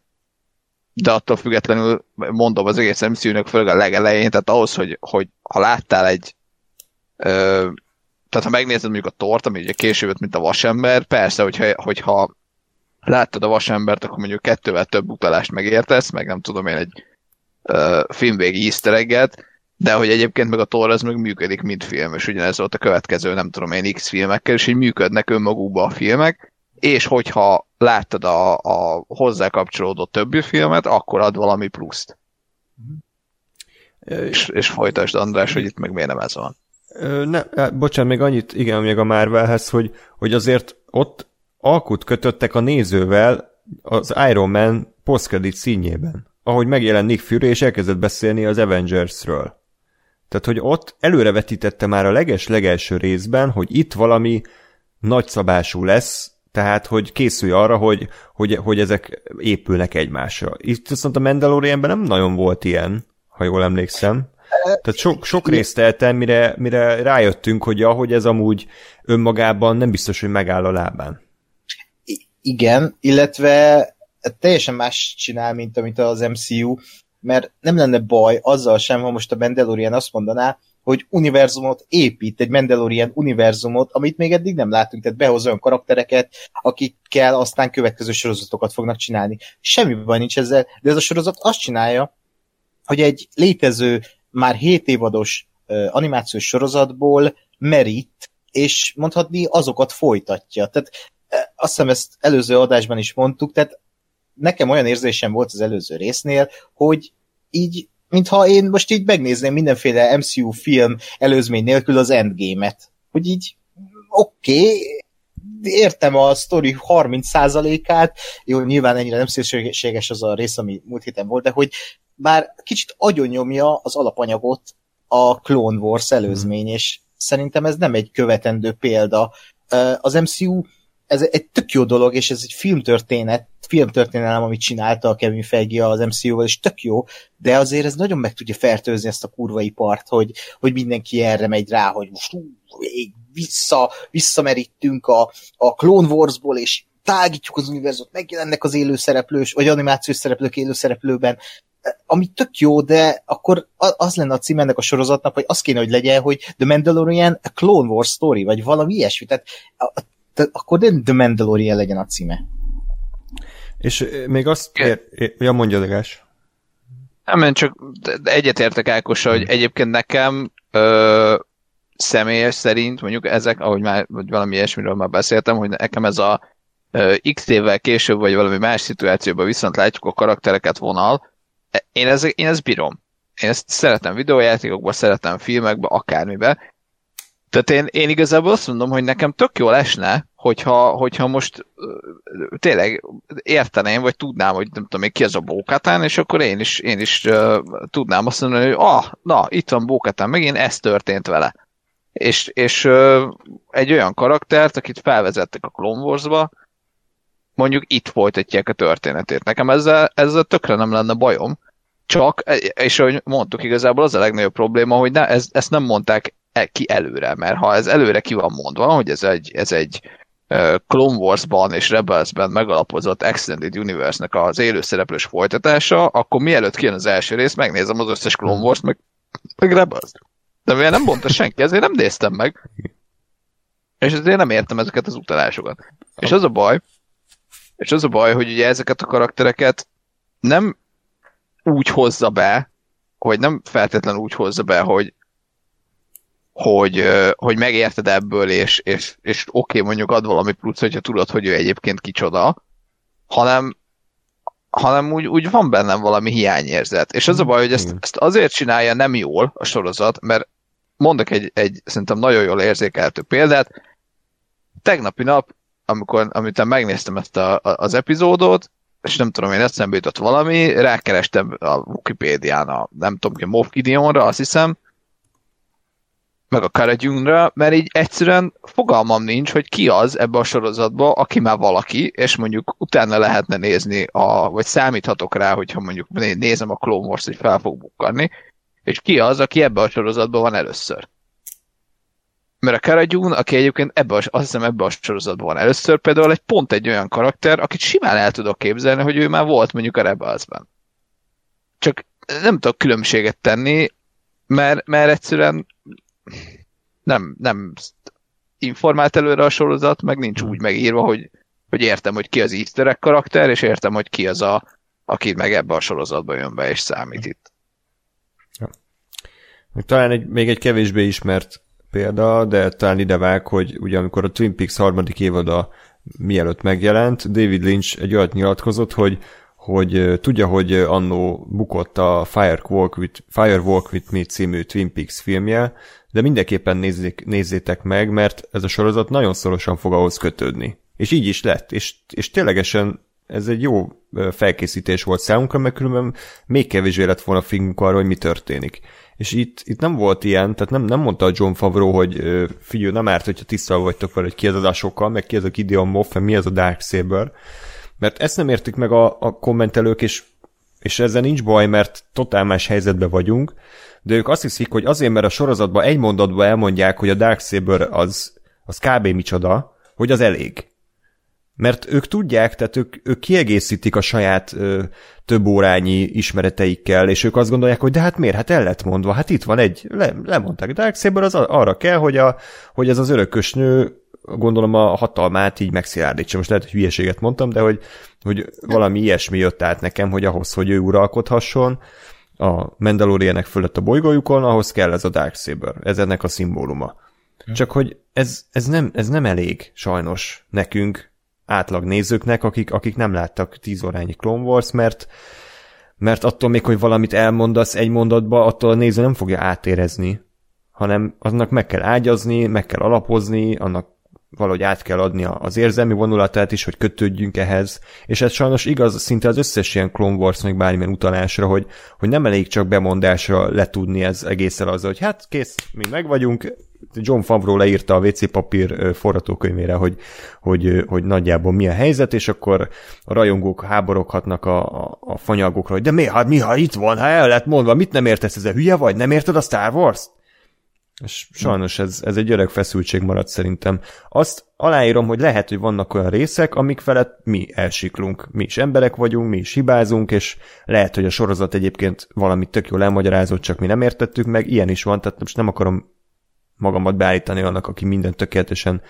de attól függetlenül mondom az egész MCU-nek főleg a legelején, tehát ahhoz, hogy, hogy ha láttál egy tehát ha megnézed mondjuk a tort, ami ugye később mint a vasember, persze, hogyha, hogyha láttad a vasembert, akkor mondjuk kettővel több utalást megértesz, meg nem tudom én egy uh, filmvégi easter de hogy egyébként meg a Thor az meg működik, mint film, és ugyanez volt a következő, nem tudom én, X filmekkel, és így működnek önmagukba a filmek, és hogyha láttad a, a hozzá kapcsolódó többi filmet, akkor ad valami pluszt. Mm. És, és folytasd, András, hogy itt meg miért nem ez van. Ne, bocsánat, még annyit, igen, még a Marvelhez, hogy, hogy azért ott alkut kötöttek a nézővel az Iron Man post színjében, ahogy megjelent Nick Fury, és elkezdett beszélni az Avengersről. Tehát, hogy ott előrevetítette már a leges-legelső részben, hogy itt valami nagyszabású lesz, tehát, hogy készülj arra, hogy, hogy, hogy ezek épülnek egymásra. Itt viszont a Mandalorianben nem nagyon volt ilyen, ha jól emlékszem. Tehát sok, sok részt teltem, mire, mire rájöttünk, hogy ahogy ez amúgy önmagában nem biztos, hogy megáll a lábán. I- igen, illetve teljesen más csinál, mint amit az MCU. mert nem lenne baj azzal sem, ha most a Mandalorian azt mondaná, hogy univerzumot épít, egy Mandalorian univerzumot, amit még eddig nem látunk, tehát behoz olyan karaktereket, akikkel aztán következő sorozatokat fognak csinálni. Semmi baj nincs ezzel, de ez a sorozat azt csinálja, hogy egy létező, már 7 évados animációs sorozatból merít, és mondhatni azokat folytatja. Tehát azt hiszem ezt előző adásban is mondtuk, tehát nekem olyan érzésem volt az előző résznél, hogy így mintha én most így megnézném mindenféle MCU film előzmény nélkül az Endgame-et. Hogy így oké, okay, értem a sztori 30%-át, jó, nyilván ennyire nem szélséges az a rész, ami múlt héten volt, de hogy bár kicsit agyonnyomja az alapanyagot a Clone Wars előzmény, hmm. és szerintem ez nem egy követendő példa. Az MCU ez egy tök jó dolog, és ez egy filmtörténet, filmtörténelem, amit csinálta a Kevin Feige az MCU-val, és tök jó, de azért ez nagyon meg tudja fertőzni ezt a kurvai part, hogy, hogy mindenki erre megy rá, hogy most ú, vissza, visszamerítünk a, a Clone Wars-ból, és tágítjuk az univerzumot, megjelennek az élőszereplős, vagy animációs szereplők élőszereplőben, ami tök jó, de akkor az lenne a cím ennek a sorozatnak, hogy az kéne, hogy legyen, hogy The Mandalorian a Clone Wars Story, vagy valami ilyesmi. Tehát a, tehát akkor nem The Mandalorian legyen a címe. És még azt... Ér, ér, ja, mondja, Degás. Nem, én csak egyetértek Ákossal, hogy hmm. egyébként nekem ö, személyes szerint, mondjuk ezek, ahogy már vagy valami ilyesmiről már beszéltem, hogy nekem ez a ö, x évvel később, vagy valami más szituációban viszont látjuk a karaktereket vonal, én, ez, én ezt bírom. Én ezt szeretem videójátékokban, szeretem filmekben, akármiben, tehát én, én igazából azt mondom, hogy nekem tök jól esne, hogyha, hogyha most tényleg érteném, vagy tudnám, hogy nem tudom ki az a Bókatán, és akkor én is, én is uh, tudnám azt mondani, hogy ah, na, itt van Bókatán, megint ez történt vele. És, és uh, egy olyan karaktert, akit felvezettek a Clone Wars-ba, mondjuk itt folytatják a történetét. Nekem ezzel, ezzel tökre nem lenne bajom, csak, és ahogy mondtuk, igazából az a legnagyobb probléma, hogy ne, ez, ezt nem mondták E, ki előre, mert ha ez előre ki van mondva, hogy ez egy, ez egy Clone Wars-ban és Rebels-ben megalapozott Extended Universe-nek az élőszereplős folytatása, akkor mielőtt kijön az első rész, megnézem az összes Clone Wars-t, meg, meg Rebels-t. De mivel nem mondta senki, ezért nem néztem meg. És ezért nem értem ezeket az utalásokat. És az a baj, és az a baj, hogy ugye ezeket a karaktereket nem úgy hozza be, hogy nem feltétlenül úgy hozza be, hogy hogy, hogy megérted ebből, és, és, és oké, okay, mondjuk ad valami plusz, hogyha tudod, hogy ő egyébként kicsoda, hanem, hanem úgy, úgy van bennem valami hiányérzet. És az a baj, hogy ezt, ezt azért csinálja nem jól a sorozat, mert mondok egy, egy szerintem nagyon jól érzékeltő példát. Tegnapi nap, amikor, amit megnéztem ezt a, a, az epizódot, és nem tudom, én eszembe jutott valami, rákerestem a Wikipédián a, nem tudom ki, Moff Gideonra, azt hiszem, meg a Karajunra, mert így egyszerűen fogalmam nincs, hogy ki az ebbe a sorozatba, aki már valaki, és mondjuk utána lehetne nézni, a, vagy számíthatok rá, hogyha mondjuk nézem a Clone Wars, hogy fel fog bukkanni, és ki az, aki ebbe a sorozatban van először. Mert a Karajun, aki egyébként ebbe a, azt hiszem ebbe a sorozatban van először, például egy pont egy olyan karakter, akit simán el tudok képzelni, hogy ő már volt mondjuk a Rebelsben. Csak nem tudok különbséget tenni, mert, mert egyszerűen nem, nem informált előre a sorozat, meg nincs úgy megírva, hogy, hogy értem, hogy ki az easter karakter, és értem, hogy ki az a, aki meg ebbe a sorozatba jön be és számít itt. Ja. Talán egy, még egy kevésbé ismert példa, de talán ide vág, hogy ugye amikor a Twin Peaks harmadik évada mielőtt megjelent, David Lynch egy olyat nyilatkozott, hogy hogy tudja, hogy annó bukott a Fire Walk with, Fire Walk with Me című Twin Peaks filmje, de mindenképpen nézzék, nézzétek meg, mert ez a sorozat nagyon szorosan fog ahhoz kötődni. És így is lett, és, és ténylegesen ez egy jó felkészítés volt számunkra, mert különben még kevésbé lett volna fingunk arra, hogy mi történik. És itt, itt nem volt ilyen, tehát nem, nem mondta a John Favreau, hogy figyelj, nem árt, hogyha tisztában vagytok vele, hogy ki az adásokkal, meg ki az a Gideon Moff, mi az a Dark Saber, mert ezt nem értik meg a, a kommentelők, és, és ezzel nincs baj, mert totál más helyzetben vagyunk, de ők azt hiszik, hogy azért, mert a sorozatban egy mondatban elmondják, hogy a Darksaber az, az kb. micsoda, hogy az elég. Mert ők tudják, tehát ők, ők kiegészítik a saját ö, több órányi ismereteikkel, és ők azt gondolják, hogy de hát miért? Hát el lett mondva, hát itt van egy, le, lemondták. Darksaber az arra kell, hogy, a, hogy ez az örökös nő gondolom a hatalmát így megszilárdítsa. Most lehet, hogy hülyeséget mondtam, de hogy, hogy valami ilyesmi jött át nekem, hogy ahhoz, hogy ő uralkodhasson a Mandalorianek fölött a bolygójukon, ahhoz kell ez a Darksaber. Ez ennek a szimbóluma. Csak hogy ez, ez, nem, ez nem elég sajnos nekünk, átlag nézőknek, akik, akik nem láttak tíz órányi Clone Wars, mert, mert attól még, hogy valamit elmondasz egy mondatba, attól a néző nem fogja átérezni, hanem annak meg kell ágyazni, meg kell alapozni, annak valahogy át kell adni az érzelmi vonulatát is, hogy kötődjünk ehhez, és ez sajnos igaz szinte az összes ilyen Clone Wars, meg bármilyen utalásra, hogy, hogy nem elég csak bemondásra letudni ez egészen az, hogy hát kész, mi meg vagyunk, John Favreau leírta a WC papír forgatókönyvére, hogy, hogy, hogy nagyjából mi a helyzet, és akkor a rajongók háboroghatnak a, a, a fanyagokra, hogy de mi, hát mi, ha itt van, ha el lett mondva, mit nem értesz, a hülye vagy, nem érted a Star Wars-t? És sajnos ez, ez egy öreg feszültség maradt szerintem. Azt aláírom, hogy lehet, hogy vannak olyan részek, amik felett mi elsiklunk. Mi is emberek vagyunk, mi is hibázunk, és lehet, hogy a sorozat egyébként valamit tök jól elmagyarázott, csak mi nem értettük meg. Ilyen is van, tehát most nem akarom magamat beállítani annak, aki minden tökéletesen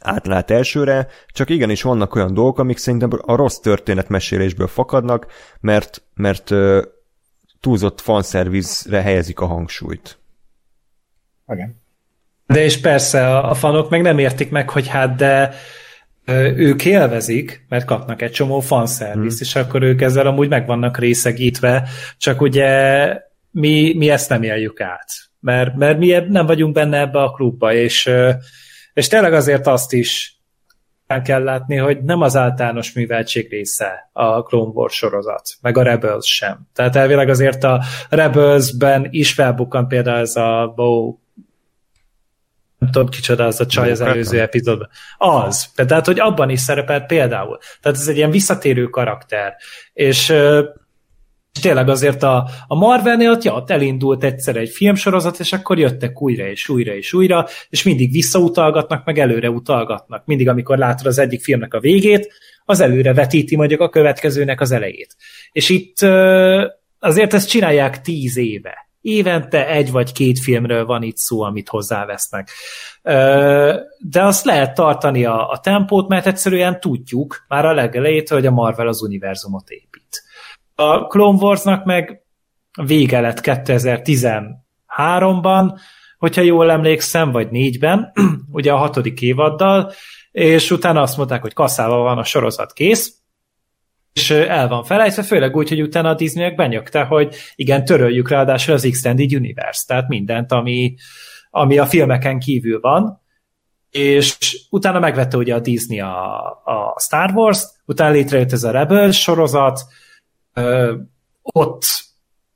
átlát elsőre, csak igenis vannak olyan dolgok, amik szerintem a rossz történetmesélésből fakadnak, mert, mert túlzott fanszervizre helyezik a hangsúlyt. Igen. De és persze a, fanok meg nem értik meg, hogy hát de ők élvezik, mert kapnak egy csomó fanszervisz, hmm. és akkor ők ezzel amúgy meg vannak részegítve, csak ugye mi, mi ezt nem éljük át. Mert, mert mi nem vagyunk benne ebbe a klubba, és, és tényleg azért azt is kell látni, hogy nem az általános műveltség része a Clone Wars sorozat, meg a Rebels sem. Tehát elvileg azért a Rebelsben is felbukkan például ez a Bo nem tudom kicsoda az a csaj az előző epizódban. Az. Tehát, hogy abban is szerepelt például. Tehát ez egy ilyen visszatérő karakter. És és tényleg azért a, a Marvelnél ott, ja, ott elindult egyszer egy filmsorozat, és akkor jöttek újra és újra és újra, és mindig visszautalgatnak, meg előre utalgatnak. Mindig, amikor látod az egyik filmnek a végét, az előre vetíti mondjuk a következőnek az elejét. És itt azért ezt csinálják tíz éve évente egy vagy két filmről van itt szó, amit hozzávesznek. De azt lehet tartani a, a tempót, mert egyszerűen tudjuk már a legelejét, hogy a Marvel az univerzumot épít. A Clone Warsnak meg vége lett 2013-ban, hogyha jól emlékszem, vagy négyben, ugye a hatodik évaddal, és utána azt mondták, hogy kasszával van a sorozat kész, és el van felejtve, főleg úgy, hogy utána a Disney benyögte, hogy igen, töröljük ráadásul az Extended Universe, tehát mindent, ami, ami a filmeken kívül van, és utána megvette ugye a Disney a, a Star Wars, utána létrejött ez a Rebels sorozat, ö, ott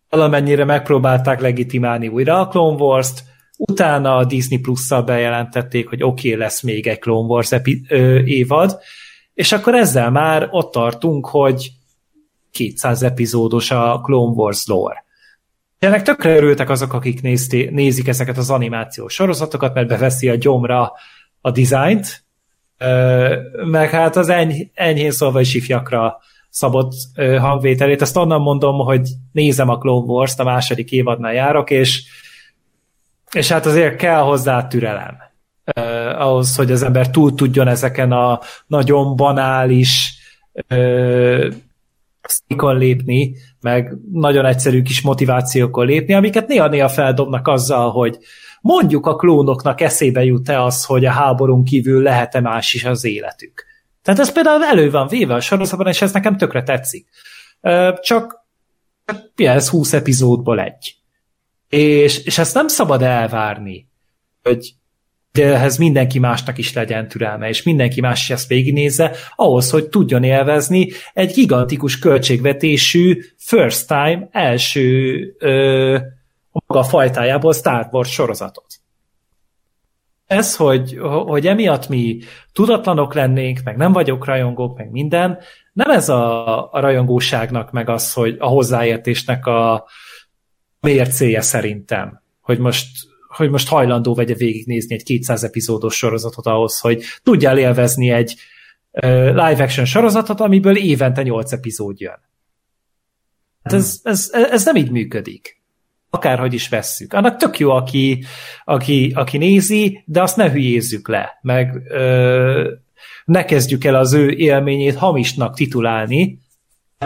valamennyire megpróbálták legitimálni újra a Clone Wars-t, utána a Disney Plus-szal bejelentették, hogy oké, okay, lesz még egy Clone Wars epi- ö, évad, és akkor ezzel már ott tartunk, hogy 200 epizódos a Clone Wars lore. Ennek tökre örültek azok, akik nézté, nézik ezeket az animációs sorozatokat, mert beveszi a gyomra a dizájnt, meg hát az eny, enyhén szólva is ifjakra szabott hangvételét. Ezt onnan mondom, hogy nézem a Clone Wars-t, a második évadnál járok, és, és hát azért kell hozzá türelem ahhoz, hogy az ember túl tudjon ezeken a nagyon banális eh, szikon lépni, meg nagyon egyszerű kis motivációkon lépni, amiket néha-néha feldobnak azzal, hogy mondjuk a klónoknak eszébe jut-e az, hogy a háborún kívül lehet-e más is az életük. Tehát ez például elő van véve a sorozatban, és ez nekem tökre tetszik. Csak ez 20 epizódból egy. És, és ezt nem szabad elvárni, hogy de ehhez mindenki másnak is legyen türelme, és mindenki más is ezt végignézze, ahhoz, hogy tudjon élvezni egy gigantikus költségvetésű first time első ö, maga fajtájából Star Wars sorozatot. Ez, hogy, hogy emiatt mi tudatlanok lennénk, meg nem vagyok rajongók, meg minden, nem ez a, a rajongóságnak, meg az, hogy a hozzáértésnek a mércéje szerintem, hogy most hogy most hajlandó vegye végignézni egy 200 epizódos sorozatot ahhoz, hogy tudjál élvezni egy live action sorozatot, amiből évente 8 epizód jön. Hát ez, ez, ez nem így működik. Akárhogy is vesszük. Annak tök jó, aki, aki, aki nézi, de azt ne hülyézzük le, meg ö, ne kezdjük el az ő élményét hamisnak titulálni,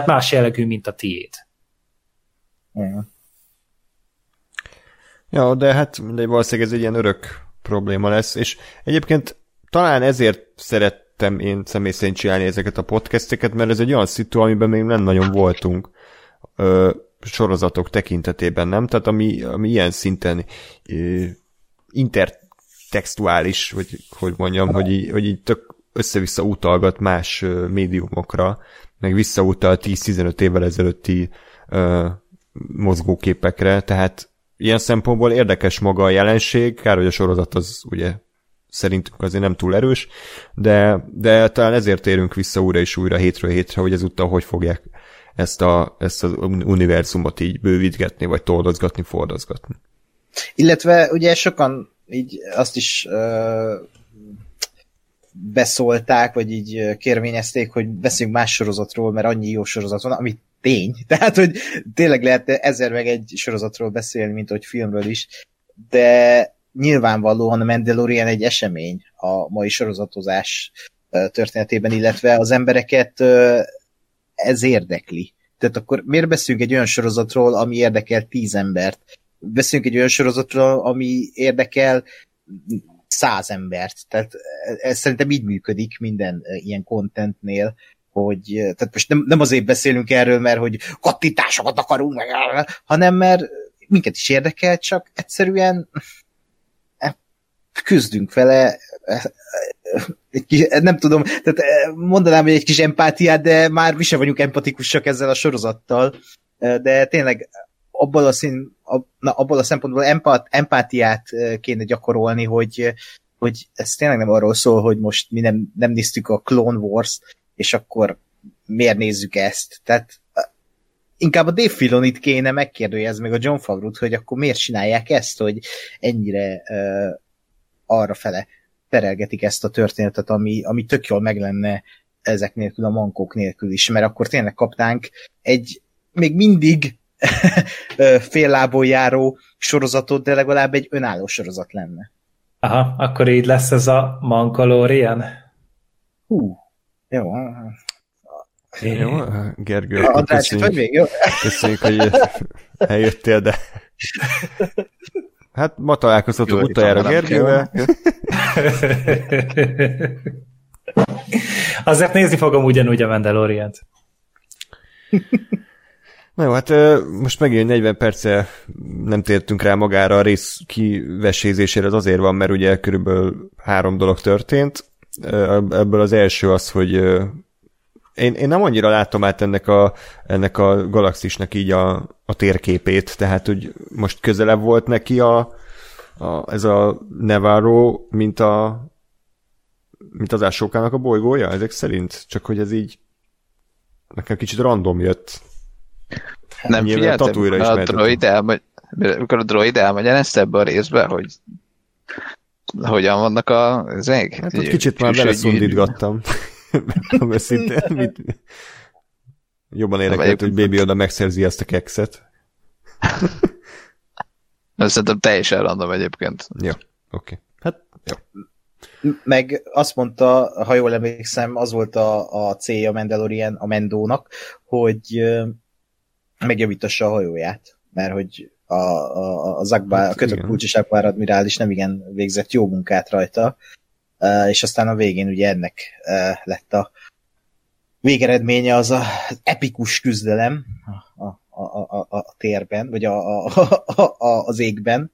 más jellegű, mint a tiéd. Mm. Ja, de hát mindegy, valószínűleg ez egy ilyen örök probléma lesz, és egyébként talán ezért szerettem én személy szerint csinálni ezeket a podcasteket, mert ez egy olyan szitu, amiben még nem nagyon voltunk ö, sorozatok tekintetében, nem? Tehát ami, ami ilyen szinten ö, intertextuális, vagy hogy mondjam, hogy így, hogy így tök össze-vissza utalgat más ö, médiumokra, meg visszautal 10-15 évvel ezelőtti ö, mozgóképekre, tehát ilyen szempontból érdekes maga a jelenség, kár, hogy a sorozat az ugye szerintünk azért nem túl erős, de, de talán ezért érünk vissza újra és újra hétről hétre, hogy ezúttal hogy fogják ezt, a, ezt az univerzumot így bővítgetni, vagy toldozgatni, fordozgatni. Illetve ugye sokan így azt is uh, beszólták, vagy így kérvényezték, hogy beszéljünk más sorozatról, mert annyi jó sorozat van, ami tény. Tehát, hogy tényleg lehet ezer meg egy sorozatról beszélni, mint hogy filmről is, de nyilvánvalóan a Mandalorian egy esemény a mai sorozatozás történetében, illetve az embereket ez érdekli. Tehát akkor miért beszélünk egy olyan sorozatról, ami érdekel tíz embert? Beszélünk egy olyan sorozatról, ami érdekel száz embert. Tehát ez szerintem így működik minden ilyen contentnél, hogy tehát most nem, nem azért beszélünk erről, mert hogy kattintásokat akarunk, hanem mert minket is érdekel, csak egyszerűen küzdünk vele, egy kis, nem tudom, tehát mondanám, hogy egy kis empátiát, de már mi sem vagyunk empatikusak ezzel a sorozattal, de tényleg abból a, szín, na, abból a szempontból empát, empátiát kéne gyakorolni, hogy, hogy ez tényleg nem arról szól, hogy most mi nem, nem néztük a Clone Wars, és akkor miért nézzük ezt? Tehát inkább a Dave Filonit kéne megkérdőjezni meg a John Favreau-t, hogy akkor miért csinálják ezt, hogy ennyire uh, arra fele terelgetik ezt a történetet, ami, ami tök jól meg lenne ezek nélkül, a mankók nélkül is, mert akkor tényleg kaptánk egy még mindig féllából járó sorozatot, de legalább egy önálló sorozat lenne. Aha, akkor így lesz ez a Mankalórian? Hú, jó. Jó, Gergő, András, köszönjük, vagy még, jó? köszönjük, hogy eljöttél, de Hát ma találkozhatunk utoljára Gergővel. Azért nézni fogom ugyanúgy a Mandalorian-t. Na jó, hát most megint 40 perce nem tértünk rá magára a rész kivesézésére, az azért van, mert ugye körülbelül három dolog történt. Ebből az első az, hogy én, én nem annyira látom át ennek a, ennek a galaxisnak így a, a térképét, tehát hogy most közelebb volt neki a, a ez a Nevarro, mint a mint az Ásókának a bolygója, ezek szerint? Csak hogy ez így nekem kicsit random jött. Nem figyeltem, a droid elmegy, amikor a droid elmagyarázta ebbe a részbe, hogy hogyan vannak a ezek? Hát ott kicsit már beleszundítgattam. Őszintén, mit... Jobban érdekelt, hogy Baby oda megszerzi ezt a kekszet. Ez szerintem teljesen random egyébként. Jó, oké. Okay. Hát, jó. Meg azt mondta, ha jól emlékszem, az volt a, a célja Mandalorian a Mendónak, hogy megjavítassa a hajóját, mert hogy a, a, a, Zakbár, hát, a kötött kulcsis admirális nem igen végzett jó munkát rajta, és aztán a végén ugye ennek lett a végeredménye az a epikus küzdelem a, a, a, a, a térben, vagy a, a, a, a, az égben.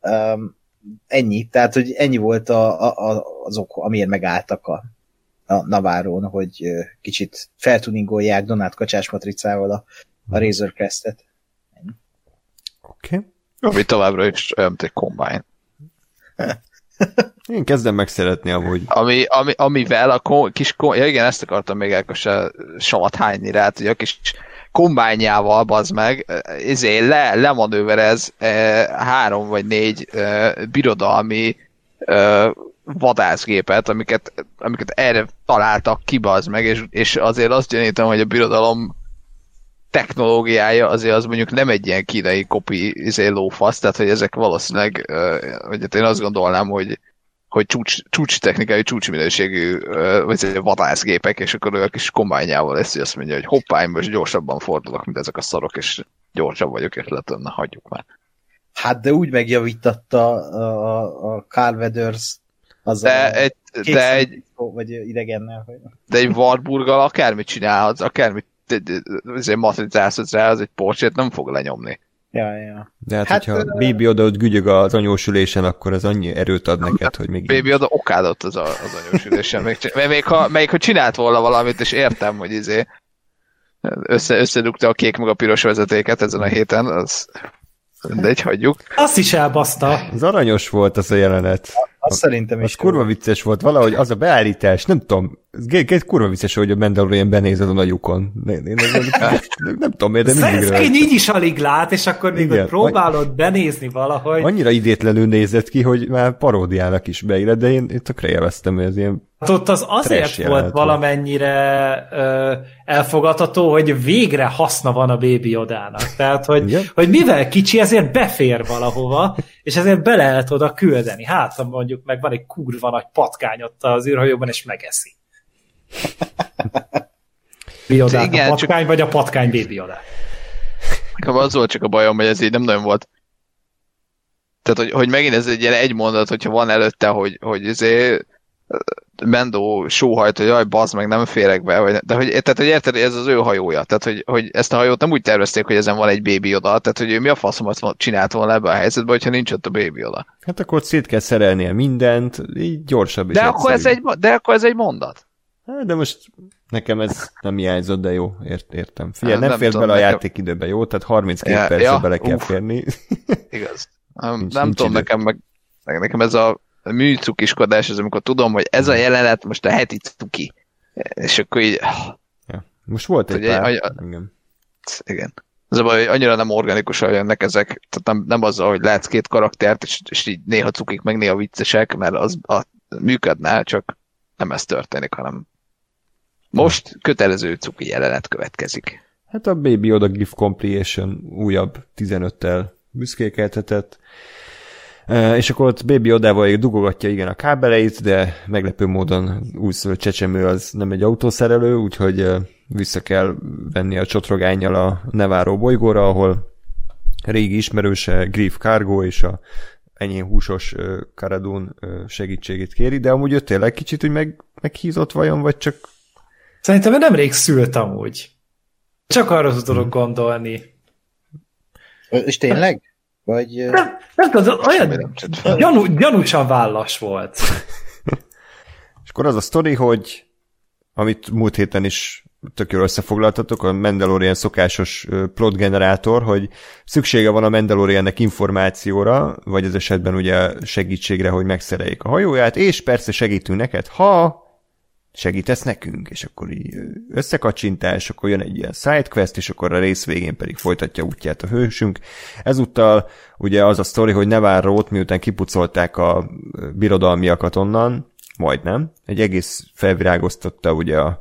Um, ennyi, tehát hogy ennyi volt a, a, az ok, amiért megálltak a, a Naváron, hogy kicsit feltuningolják Donát kacsás matricával a, a Razor Crest-et. Okay. Ami továbbra is olyan, mint egy kombány. Én kezdem megszeretni amúgy. Ami, ami, amivel a kom, kis kom, ja igen, ezt akartam még elköse savat hányni rá, hogy a kis kombányjával, bazd meg, izé, le, lemanőverez e, három vagy négy e, birodalmi e, vadászgépet, amiket, amiket erre találtak ki, az meg, és, és azért azt gyanítom, hogy a birodalom technológiája azért az mondjuk nem egy ilyen kínai kopi izé, lófasz, tehát hogy ezek valószínűleg, hogy hát én azt gondolnám, hogy hogy csúcs, csúcs technikai, csúcs minőségű vagy vadászgépek, és akkor ők is kombányával lesz, hogy azt mondja, hogy hoppá, én most gyorsabban fordulok, mint ezek a szarok, és gyorsabb vagyok, és lehet, na hagyjuk már. Hát de úgy megjavítatta a, a, a Carl Weathers az de a egy, de egy, vagy idegennel. Hogy... De egy Warburggal akármit csinálhatsz, akármit azért matricázhatsz rá, az egy porsche nem fog lenyomni. Ja, ja. De hát, hát hogyha uh... Baby oda ott gügyög az anyósülésen, akkor az annyi erőt ad neked, hogy még... Baby oda okádott az, a, az anyósülésen. még, még, ha, még ha csinált volna valamit, és értem, hogy izé össze, összedugta a kék meg a piros vezetéket ezen a héten, az egy hagyjuk. Azt is elbaszta. Az aranyos volt az a jelenet. Azt szerintem is. Az kurva vicces volt valahogy, az a beállítás, nem tudom, ez kurva vicces, hogy a Mandalorian benéz a lyukon. Én, én, én, nem, nem tudom miért, de mindig Szegény így is alig lát, és akkor még Igen. próbálod benézni valahogy. Annyira idétlenül nézett ki, hogy már paródiának is beillett, de én, én tökre élveztem, hogy ez ilyen Hát ott az azért volt valamennyire ö, elfogadható, hogy végre haszna van a Baby Odának. Tehát, hogy, hogy mivel kicsi, ezért befér valahova, és ezért be lehet oda küldeni. Hát, ha mondjuk meg van egy kurva nagy patkány ott az űrhajóban, és megeszi. Biodát Igen, a patkány, csak... vagy a patkány Baby Odá. Az volt csak a bajom, hogy ez így nem nagyon volt tehát, hogy, hogy megint ez egy ilyen egy mondat, hogyha van előtte, hogy, hogy azért Mendo sóhajt, hogy jaj, bazd meg, nem férek be, vagy, de hogy, tehát, hogy érted, ez az ő hajója, tehát, hogy, hogy ezt a hajót nem úgy tervezték, hogy ezen van egy bébi oda, tehát, hogy ő mi a faszomat csinált volna ebbe a helyzetbe, hogyha nincs ott a bébi oda. Hát akkor szét kell szerelnie mindent, így gyorsabb is de akkor, ez egy, de akkor ez egy mondat. Hát, de most nekem ez nem hiányzott, de jó, ért, értem. Figyelj, nem, nem fér bele a nekem... játékidőbe, jó? Tehát 32 ja, percbe ja, bele kell uf, férni. Igaz. Nem, nincs, nem nincs tudom, idő. nekem meg nekem ez a műcukiskodás, az amikor tudom, hogy ez a jelenet most a heti cuki. És akkor így... Ja. Most volt egy pár. Egy, igen. igen. Az a baj, hogy annyira nem organikusan jönnek ezek, tehát nem, nem azzal, hogy látsz két karaktert, és, és így néha cukik, meg néha viccesek, mert az a, működne, csak nem ez történik, hanem most kötelező cuki jelenet következik. Hát a Baby Oda GIF Completion újabb 15-tel büszkékeltetett, és akkor ott Baby Odával dugogatja igen a kábeleit, de meglepő módon újszülött csecsemő az nem egy autószerelő, úgyhogy vissza kell venni a csotrogányjal a Neváró bolygóra, ahol régi ismerőse Griff Cargo és a enyém húsos Karadun segítségét kéri, de amúgy ő tényleg kicsit úgy meg, meghízott vajon, vagy csak... Szerintem nemrég szült amúgy. Csak arra tudok hmm. gondolni. És tényleg? Vagy... Nem, nem tudom, olyan gyanú, gyanúsan vállas volt. És akkor az a sztori, hogy amit múlt héten is tök jól összefoglaltatok, a Mandalorian szokásos plot generátor, hogy szüksége van a Mandaloriannek információra, vagy az esetben ugye segítségre, hogy megszereljék a hajóját, és persze segítünk neked, ha segítesz nekünk, és akkor így összekacsintás, akkor jön egy ilyen sidequest, és akkor a rész végén pedig folytatja útját a hősünk. Ezúttal ugye az a sztori, hogy Nevarrót, miután kipucolták a birodalmiakat onnan, majdnem, egy egész felvirágoztatta ugye a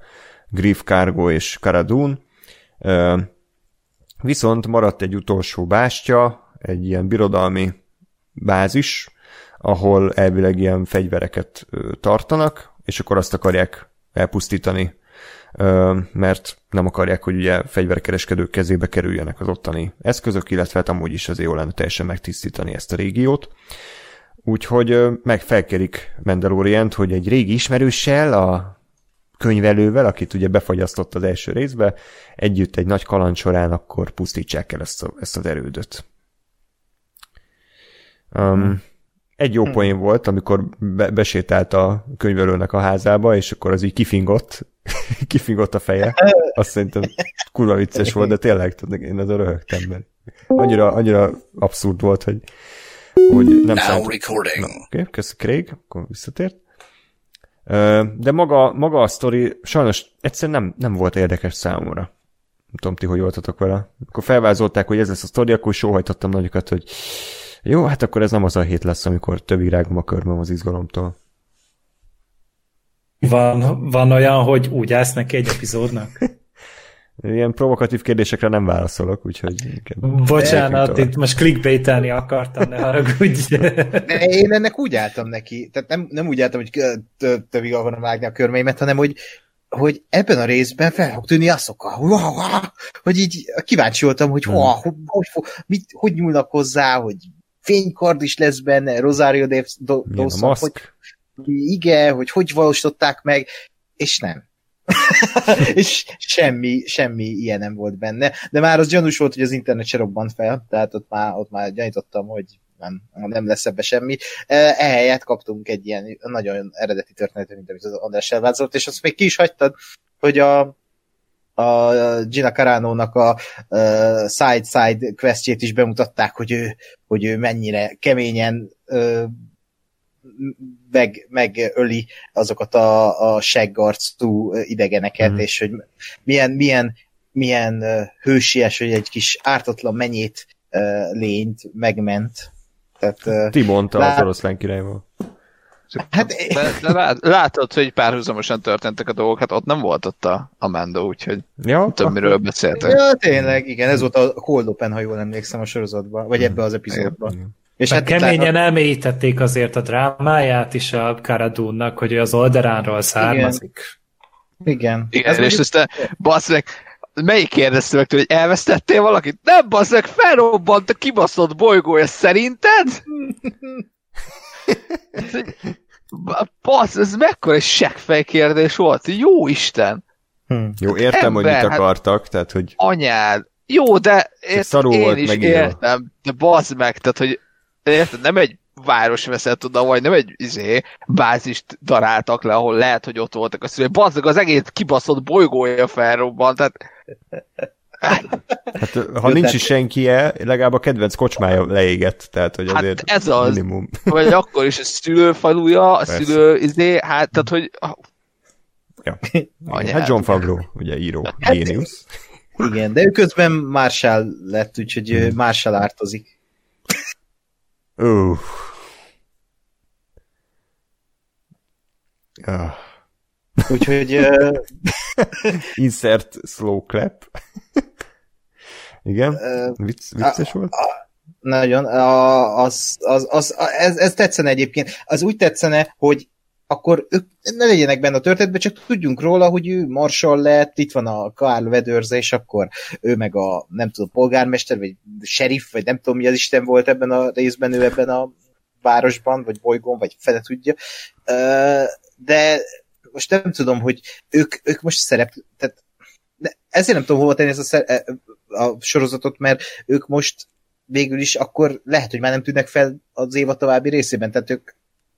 Griff Cargo és Karadun, viszont maradt egy utolsó bástya, egy ilyen birodalmi bázis, ahol elvileg ilyen fegyvereket tartanak, és akkor azt akarják elpusztítani, mert nem akarják, hogy ugye fegyverkereskedők kezébe kerüljenek az ottani eszközök, illetve hát amúgy is azért jó lenne teljesen megtisztítani ezt a régiót. Úgyhogy meg felkerik Mandalorient, hogy egy régi ismerőssel, a könyvelővel, akit ugye befagyasztott az első részbe, együtt egy nagy kaland során akkor pusztítsák el ezt, a, ezt az erődöt. Um, hmm. Egy jó hmm. poén volt, amikor be, besétált a könyvelőnek a házába, és akkor az így kifingott, kifingott a feje. Azt szerintem kurva vicces volt, de tényleg én az röhögtem, mert annyira, annyira abszurd volt, hogy, hogy nem Now recording. Oké, okay, köszi Craig, akkor visszatért. De maga, maga a sztori sajnos egyszerűen nem, nem volt érdekes számomra. Nem tudom ti, hogy voltatok vele. Akkor felvázolták, hogy ez lesz a sztori, akkor sóhajtottam nagyokat, hogy jó, hát akkor ez nem az a hét lesz, amikor több rágom a körmöm az izgalomtól. Van, van olyan, hogy úgy állsz neki egy epizódnak? Ilyen provokatív kérdésekre nem válaszolok, úgyhogy... Bocsánat, itt most clickbaitelni akartam, ne haragudj. De én ennek úgy álltam neki, tehát nem, nem úgy álltam, hogy tövig akarom vágni a körmeimet, hanem hogy, hogy ebben a részben fel fog tűnni asszokkal, hogy így kíváncsi voltam, hogy hmm. hogy, hogy, hogy, mit, hogy nyúlnak hozzá, hogy fénykard is lesz benne, Rosario Dawson, hogy igen, hogy hogy valósították meg, és nem. és semmi, semmi ilyen nem volt benne, de már az gyanús volt, hogy az internet se robbant fel, tehát ott már, ott már gyanítottam, hogy nem, nem lesz ebbe semmi. Ehelyett kaptunk egy ilyen nagyon eredeti történetet, mint amit az András elvázolt, és azt még ki is hagytad, hogy a, a Gina Carano-nak a side-side questjét is bemutatták, hogy ő, hogy ő mennyire keményen meg, megöli azokat a, a seggarcú idegeneket, mm. és hogy milyen, milyen, milyen hősies, hogy egy kis ártatlan menyét lényt megment. Tehát, uh, Timont lát... az oroszlán királyból. Hát, de, de látod, hogy párhuzamosan történtek a dolgok, hát ott nem volt ott a, a Mando, úgyhogy ja, több miről beszéltek. Ja, tényleg, igen, ez volt a Cold Open, ha jól emlékszem a sorozatban, vagy ebbe az epizódban. Igen. És hát keményen lát... elmélyítették azért a drámáját is a Karadunnak, hogy az Olderánról származik. Igen. Igen. Igen, ez és aztán bassz meg, melyik kérdezte meg tőle, hogy elvesztettél valakit? Nem, bassz meg, felrobbant a kibaszott bolygója, szerinted? Bassz, ez mekkora egy seggfej kérdés volt? Jó Isten! Hm. Jó, értem, Ember, hogy mit hát akartak, hát, tehát, hogy... Anyád! Jó, de ért, én volt is megírva. értem, de bazd meg, tehát, hogy érted, nem egy város veszett oda, vagy nem egy izé, bázist daráltak le, ahol lehet, hogy ott voltak a szülők. Bazdok, az egész kibaszott bolygója felrobbant, tehát Hát, ha Jó, nincs is senkie, legalább a kedvenc kocsmája leégett, tehát hogy hát azért ez az, minimum. vagy akkor is a szülőfaluja, a Persze. szülő, izé, hát, tehát hogy... Ja. Hát John Favreau, ugye író, hát, géniusz. Igen, de ő közben Marshall lett, úgyhogy hmm. Marshall ártozik. Uh. Uh. Úgyhogy... Uh... Insert slow clap. Igen? Vicc, vicces a, volt? A, nagyon. A, az, az, az, ez, ez tetszene egyébként. Az úgy tetszene, hogy akkor ők ne legyenek benne a történetben, csak tudjunk róla, hogy ő marsal lett, itt van a Karl Vedörze, és akkor ő meg a, nem tudom, polgármester, vagy sheriff, vagy nem tudom, mi az Isten volt ebben a részben, ő ebben a városban, vagy bolygón, vagy fele tudja. De most nem tudom, hogy ők, ők most szerep, tehát ezért nem tudom hova tenni ezt a, szer- e, a sorozatot, mert ők most végül is akkor lehet, hogy már nem tűnnek fel az éva további részében, tehát ők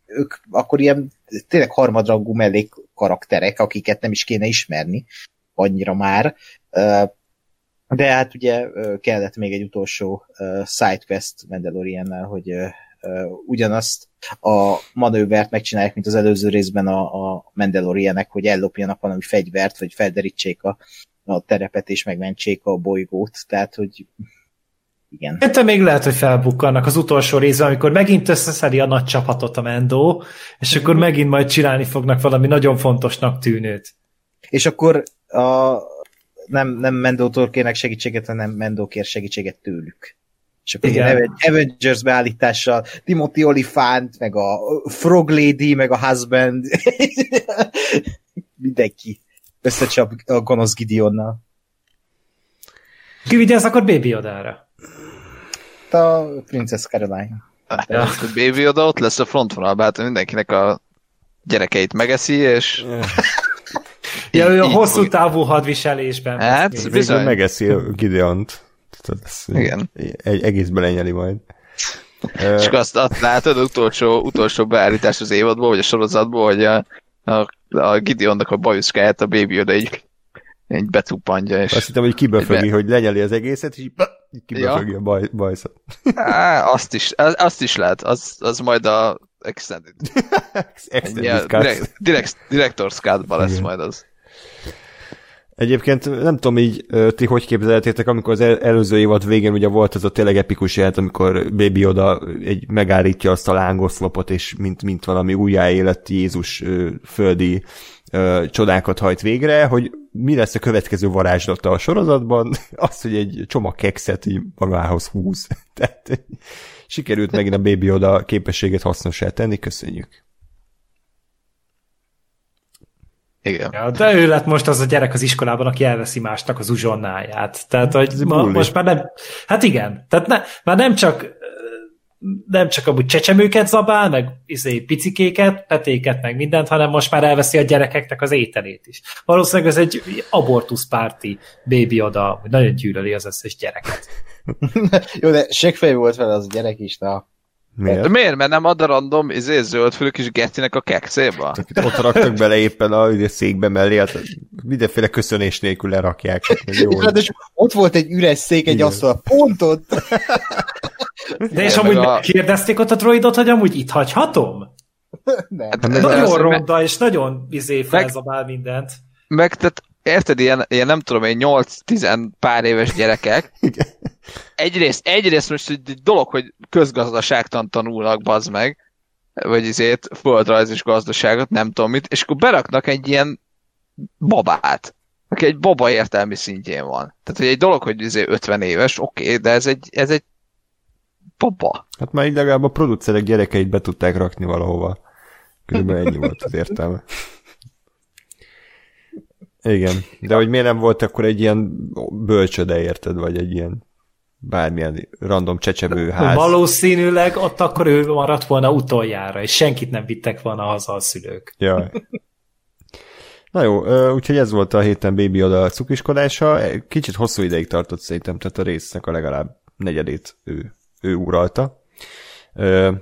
ők akkor ilyen tényleg harmadrangú mellék karakterek, akiket nem is kéne ismerni annyira már. De hát ugye kellett még egy utolsó sidequest Mandaloriannel, hogy ugyanazt a manővert megcsinálják, mint az előző részben a, a Mandalorianek, hogy ellopjanak valami fegyvert, vagy felderítsék a, a terepet, és megmentsék a bolygót. Tehát, hogy igen. Te még lehet, hogy felbukkannak az utolsó részben, amikor megint összeszedi a nagy csapatot a Mendo, és akkor megint majd csinálni fognak valami nagyon fontosnak tűnőt. És akkor a, nem, nem Mendótól kérnek segítséget, hanem Mendó kér segítséget tőlük. És akkor Igen. Avengers beállítással Timothy Olyphant, meg a Frog Lady, meg a Husband, mindenki összecsap a gonosz Gideonnal. Ki vigyázz akkor Baby Odára? a Princess Caroline. Ja. A Baby oda ott lesz a frontvonalban, hát mindenkinek a gyerekeit megeszi, és... ja, ő a hosszú távú hadviselésben. Hát, bizony. Megeszi a Gideont. Igen. Egy egész belenyeli majd. És azt, azt látod, utolsó, utolsó beállítás az évadból, vagy a sorozatból, hogy a, a, a Gideonnak a bajuszkáját a Baby oda így egy becuppantja. És Azt hittem, hogy kibefögi, be... hogy lenyeli az egészet, és így kibefögi ja. a baj, bajszat. Á, azt is, azt is lehet, az, az majd a Extended. extended ja, direct, direct, Director's cut lesz Igen. majd az. Egyébként nem tudom így, ti hogy képzeltétek, amikor az előző évad végén ugye volt ez a tényleg epikus jelent, amikor Baby Oda egy megállítja azt a lángoszlopot, és mint, mint valami újjáélet Jézus földi csodákat hajt végre, hogy mi lesz a következő varázslata a sorozatban, az, hogy egy csomag kekszet így magához húz. Tehát sikerült megint a Baby Oda képességet hasznosá tenni, köszönjük. Igen. Ja, de ő lett most az a gyerek az iskolában, aki elveszi másnak az uzsonnáját. Tehát, hogy ma, most már nem... Hát igen. Tehát ne, már nem csak nem csak amúgy csecsemőket zabál, meg izé, picikéket, petéket, meg mindent, hanem most már elveszi a gyerekeknek az ételét is. Valószínűleg ez egy abortuszpárti bébi oda, hogy nagyon gyűlöli az összes gyereket. Jó, de segfej volt vele az a gyerek is, na. Miért? De miért? Mert nem ad a random izé, zöldfülű kis gecinek a kekszébe? Ott raktak bele éppen a székbe mellé, hát mindenféle köszönés nélkül lerakják. Jó. És ott volt egy üres szék, egy asztal, pont ott. De és amúgy a... kérdezték ott a droidot, hogy amúgy itt hagyhatom? Nem. Hát, nagyon ronda, és nagyon izé felzabál meg, mindent. Meg, tehát érted, ilyen, ilyen nem tudom én, 8-10 pár éves gyerekek. egyrészt, egyrészt most egy dolog, hogy közgazdaságtan tanulnak, bazd meg, vagy izét, földrajz és gazdaságot, nem tudom mit, és akkor beraknak egy ilyen babát, aki egy baba értelmi szintjén van. Tehát, hogy egy dolog, hogy izé 50 éves, oké, okay, de ez egy, ez egy baba. Hát már így legalább a producerek gyerekeit be tudták rakni valahova. Körülbelül ennyi volt az értelme. Igen, de hogy miért nem volt akkor egy ilyen bölcsöde, érted, vagy egy ilyen bármilyen random csecsebő ház. Valószínűleg ott akkor ő maradt volna utoljára, és senkit nem vittek volna haza a szülők. Jaj. Na jó, úgyhogy ez volt a héten Baby Oda cukiskodása. Kicsit hosszú ideig tartott szerintem, tehát a résznek a legalább negyedét ő, ő uralta.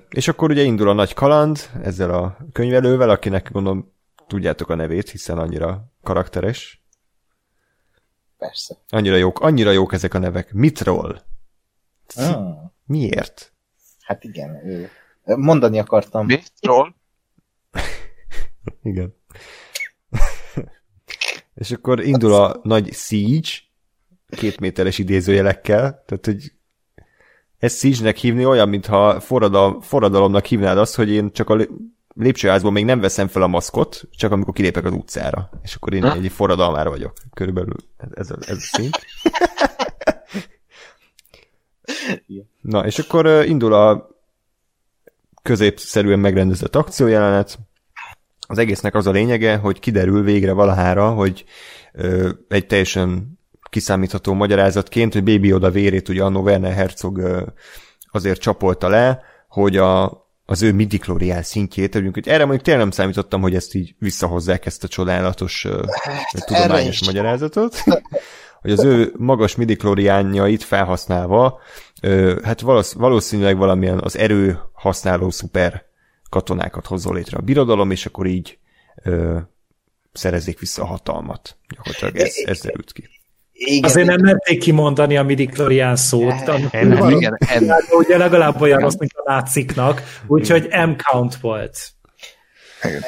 És akkor ugye indul a nagy kaland ezzel a könyvelővel, akinek gondolom tudjátok a nevét, hiszen annyira karakteres. Persze. Annyira jók, annyira jók ezek a nevek. Mitrol. Ah. Miért? Hát igen, ő. Mondani akartam. Mitrol? igen. És akkor indul a nagy siege, két méteres idézőjelekkel, tehát hogy ezt siege-nek hívni olyan, mintha forradal, forradalomnak hívnád azt, hogy én csak a lépcsőházból még nem veszem fel a maszkot, csak amikor kilépek az utcára. És akkor én egy forradalmára vagyok. Körülbelül ez a, ez a szint. Na, és akkor indul a középszerűen megrendezett akciójelenet. Az egésznek az a lényege, hogy kiderül végre valahára, hogy ö, egy teljesen kiszámítható magyarázatként, hogy Baby Oda vérét ugye a Werner Herzog ö, azért csapolta le, hogy a, az ő midichlorian szintjét, hogy erre mondjuk tényleg nem számítottam, hogy ezt így visszahozzák ezt a csodálatos uh, tudományos magyarázatot, hogy az ő magas midichloriánjait felhasználva, hát valószínűleg valamilyen az erő használó szuper katonákat hozzon létre a birodalom, és akkor így uh, szerezzék vissza a hatalmat. Gyakorlatilag ez, ez derült ki. Igen. Azért nem merték kimondani a midi szót. Nem, igen, ugye legalább olyan rossz, mint a náciknak, úgyhogy M-count volt. Igen.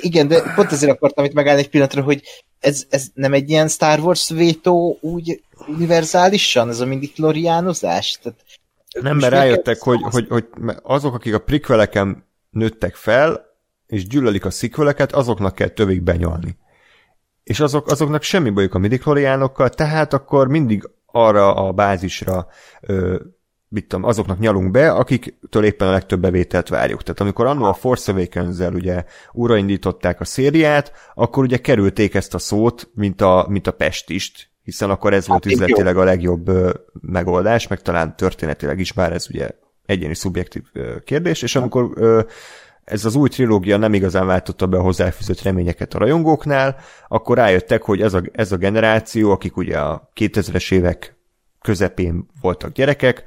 igen, de pont ezért akartam itt megállni egy pillanatra, hogy ez, ez nem egy ilyen Star Wars vétó úgy univerzálisan, ez a midi-kloriánozás? Tehát, nem, mert rájöttek, hogy, hogy, hogy azok, akik a prikveleken nőttek fel, és gyűlölik a szikveleket, azoknak kell tövig benyalni és azok, azoknak semmi bajuk a midikloriánokkal, tehát akkor mindig arra a bázisra ö, mit tudom, azoknak nyalunk be, akiktől éppen a legtöbb bevételt várjuk. Tehát amikor annó a Force awakens ugye újraindították a szériát, akkor ugye kerülték ezt a szót, mint a, mint a pestist, hiszen akkor ez volt hát, üzletileg a legjobb megoldás, meg talán történetileg is, bár ez ugye egyéni szubjektív kérdés, és amikor ez az új trilógia nem igazán váltotta be a hozzáfűzött reményeket a rajongóknál, akkor rájöttek, hogy ez a, ez a generáció, akik ugye a 2000-es évek közepén voltak gyerekek,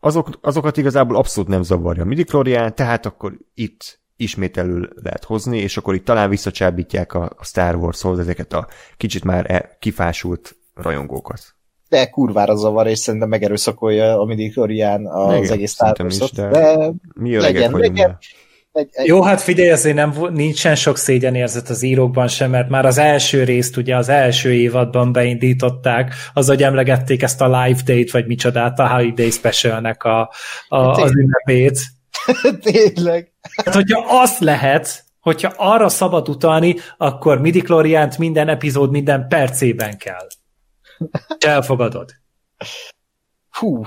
azok, azokat igazából abszolút nem zavarja a midi tehát akkor itt ismét elő lehet hozni, és akkor itt talán visszacsábítják a, a Star Wars-hoz ezeket a kicsit már e, kifásult rajongókat. De kurvára zavar, és szerintem megerőszakolja a midi az Igen, egész Star Wars-ot. de, mi legyen, legyen. Egy, egy, Jó, hát figyelj, azért nem, nincsen sok szégyenérzet az írókban sem, mert már az első részt, ugye az első évadban beindították, az, hogy emlegették ezt a live date, vagy micsodát, a Holiday Specialnek a, a, az ünnepét. tényleg. Hát, hogyha azt lehet, hogyha arra szabad utalni, akkor midi minden epizód minden percében kell. Elfogadod. Hú.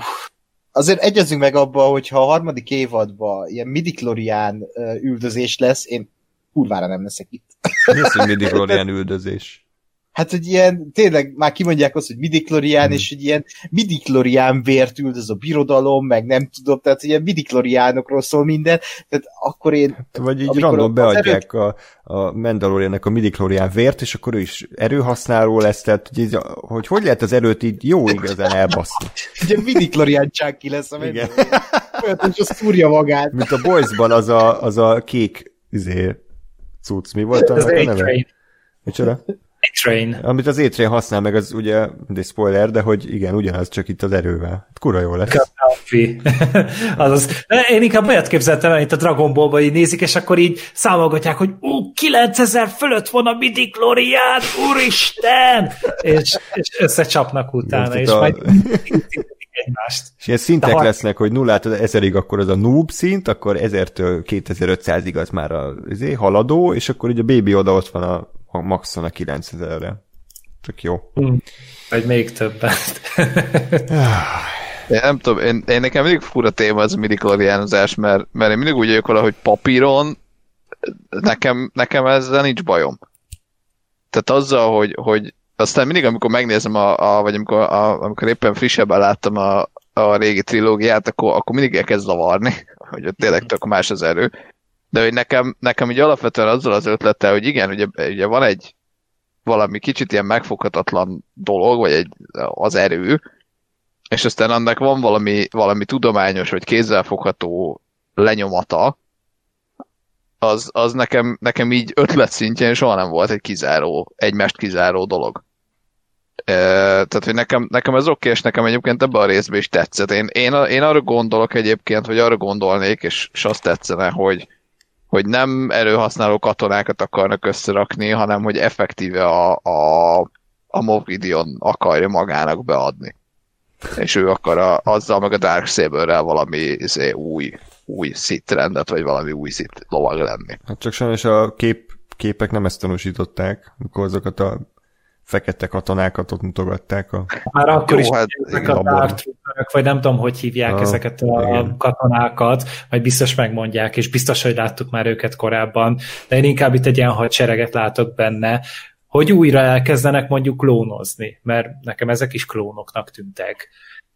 Azért egyezünk meg abba, hogy ha a harmadik évadban ilyen midichlorian üldözés lesz, én kurvára nem leszek itt. Mi az, hogy ilyen üldözés? Hát, hogy ilyen, tényleg már kimondják azt, hogy midichlorian, Hmm. és hogy ilyen midichlorian vért üldöz a birodalom, meg nem tudom, tehát ilyen midichlorianokról szól minden, tehát akkor én Vagy így random beadják a, a Mandaloriannek a midichlorian vért, és akkor ő is erőhasználó lesz, tehát hogy, így, hogy hogy lehet az erőt így jó igazán elbaszni. ugye midichlorian csánki lesz a Igen. Olyan, hogy az szúrja magát. Mint a Boysban az a, az a kék izé, cucc, mi volt Az annak a neve? Micsoda? A-Train. Amit az étrén használ meg, az ugye, mindegy spoiler, de hogy igen, ugyanaz, csak itt az erővel. Hát Kura jó lesz. Gaddafi. Azaz. De én inkább olyat képzeltem el, itt a Dragon Ball-ba így nézik, és akkor így számolgatják, hogy ú, 9000 fölött van a midi Glorián, úristen! És, és összecsapnak utána, és a- majd egymást. És ilyen szintek De ha- lesznek, hogy nullától ezerig akkor az a noob szint, akkor 1000-től 2500-ig az már a izé, haladó, és akkor ugye a baby oda ott van a, a maxon a 9000-re. Csak jó. Vagy még többet. Én nem tudom, én, én nekem mindig fura téma ez a midichlorianozás, mert, mert én mindig úgy vagyok vele, hogy papíron nekem, nekem ezzel nincs bajom. Tehát azzal, hogy, hogy aztán mindig, amikor megnézem, a, a vagy amikor, a, amikor éppen frissebben láttam a, a régi trilógiát, akkor, akkor mindig elkezd zavarni, hogy ott tényleg tök más az erő. De hogy nekem, nekem így alapvetően azzal az ötlettel, hogy igen, ugye, ugye van egy valami kicsit ilyen megfoghatatlan dolog, vagy egy, az erő, és aztán annak van valami, valami tudományos, vagy kézzelfogható lenyomata, az, az nekem, nekem így ötlet szintjén soha nem volt egy kizáró, egymást kizáró dolog. E, tehát, hogy nekem, nekem ez oké, és nekem egyébként ebben a részben is tetszett. Én, én, én arra gondolok egyébként, hogy arra gondolnék, és, és azt tetszene, hogy, hogy nem erőhasználó katonákat akarnak összerakni, hanem hogy effektíve a, a, a Moff Gideon akarja magának beadni. És ő akar a, azzal meg a Darksaberrel valami izé, új, új szit rendet, vagy valami új szit lovag lenni. Hát csak sajnos a kép, képek nem ezt tanúsították, amikor azokat a fekete katonákat ott mutogatták. A... Már akkor Jó, is hát ezek a abban. Dark Trooperök, vagy nem tudom, hogy hívják Ah, ezeket a igen. katonákat, majd biztos megmondják, és biztos, hogy láttuk már őket korábban, de én inkább itt egy ilyen hadsereget látok benne, hogy újra elkezdenek mondjuk klónozni, mert nekem ezek is klónoknak tűntek.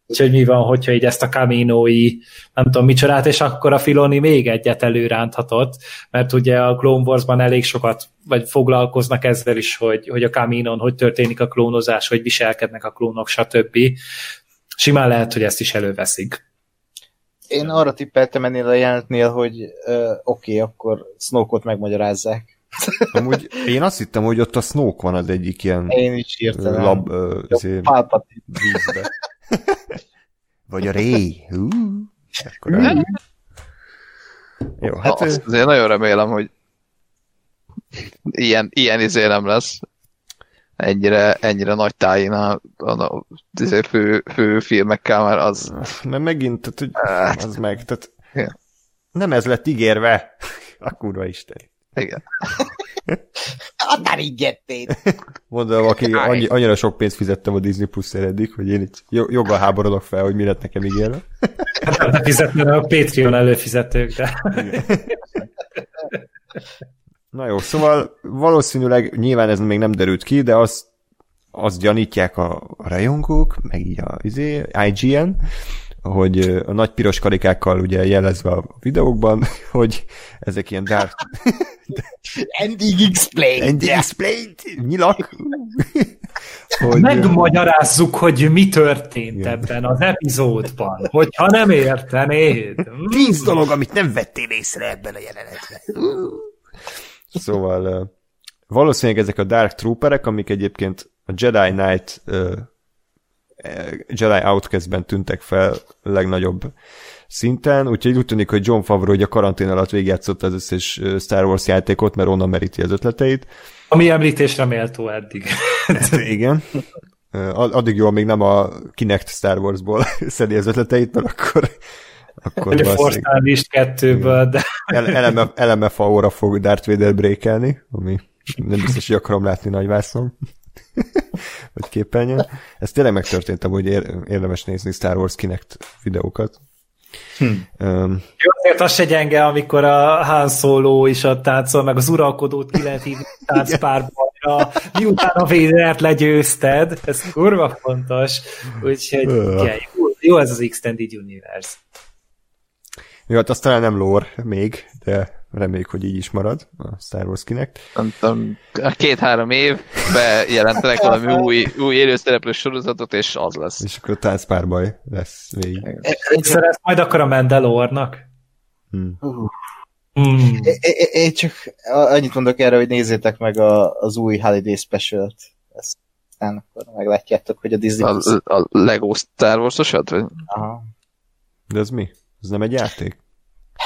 Úgyhogy mi van, hogyha így ezt a kaminói, nem tudom micsodát, és akkor a Filoni még egyet előránthatott, mert ugye a Clone Wars-ban elég sokat, vagy foglalkoznak ezzel is, hogy, hogy a kaminon, hogy történik a klónozás, hogy viselkednek a klónok, stb. Simán lehet, hogy ezt is előveszik. Én arra tippeltem ennél a jelenetnél, hogy oké, okay, akkor Snoke-ot megmagyarázzák. Amúgy én azt hittem, hogy ott a Snoke van az egyik ilyen Én is hirtelen. lab, ö, Palpatine. vízbe. Vagy a Ray. Hú, akkor. Jó, Hát azt azért nagyon remélem, hogy ilyen, ilyen izé nem lesz. Ennyire, ennyire nagy tájén a, a, a izé fő, fő filmekkel, mert az mert megint, tehát, hogy Hát. az meg, tehát Ja. nem ez lett ígérve. A kurva isten. igen. Hát már így gettét. Mondom, aki annyi, annyira sok pénzt fizettem a Disney plus eddig, hogy én itt jo- joggal háborodok fel, hogy mi lett nekem ígérve. Hát nem fizetni a Patreon előfizetők, de Na jó, szóval valószínűleg nyilván ez még nem derült ki, de azt, azt gyanítják a, a rajongók, meg így a izé, IGN, hogy a nagy piros karikákkal ugye jelezve a videókban, hogy ezek ilyen dark Ending explain. and explained, nyilak, hogy megmagyarázzuk, hogy mi történt Igen. ebben az epizódban, hogyha nem értenéd. Tíz dolog, amit nem vettél észre ebben a jelenetben. Szóval valószínűleg ezek a Dark Trooperek, amik egyébként a Jedi Knight Jedi Outcast-ben tűntek fel legnagyobb szinten, úgyhogy úgy tűnik, hogy John Favreau hogy a karantén alatt végigjátszott az összes Star Wars játékot, mert onnan meríti az ötleteit. Ami említésre méltó eddig. Hát, igen. Addig jó, még nem a Kinect Star Warsból szedi az ötleteit, mert akkor akkor a Force Unleashed kettőből, de... Eleme, LMFAO-ra fog Darth Vader breakelni, ami nem biztos, hogy akarom látni nagyvászon. Vagy képernyőn. Ez tényleg megtörtént, hogy érdemes nézni Star Wars Kinect videókat. Hm. Um, Jó, azért az se gyenge, amikor a Han Solo is ott táncol, meg az uralkodót ki lehet hívni táncpárbajra, miután a Vader-t legyőzted, ez kurva fontos, úgyhogy igen, jó, jó ez az Extended Universe. Jó, hát azt talán nem lore még, de reméljük, hogy így is marad a Star Wars Kinect. Nem tudom, két-három év bejelentenek valami új, új élőszereplő sorozatot, és az lesz. És akkor táncpárbaj lesz végig. Egyszer ezt majd akar a Mandalornak. Hmm. Hmm. Én csak annyit mondok erre, hogy nézzétek meg a, az új Holiday Special-t. Ezt aztán akkor meglátjátok, hogy a Disney... A, a Lego Star Wars-osat? Vagy? Aha. De ez mi? Ez nem egy játék?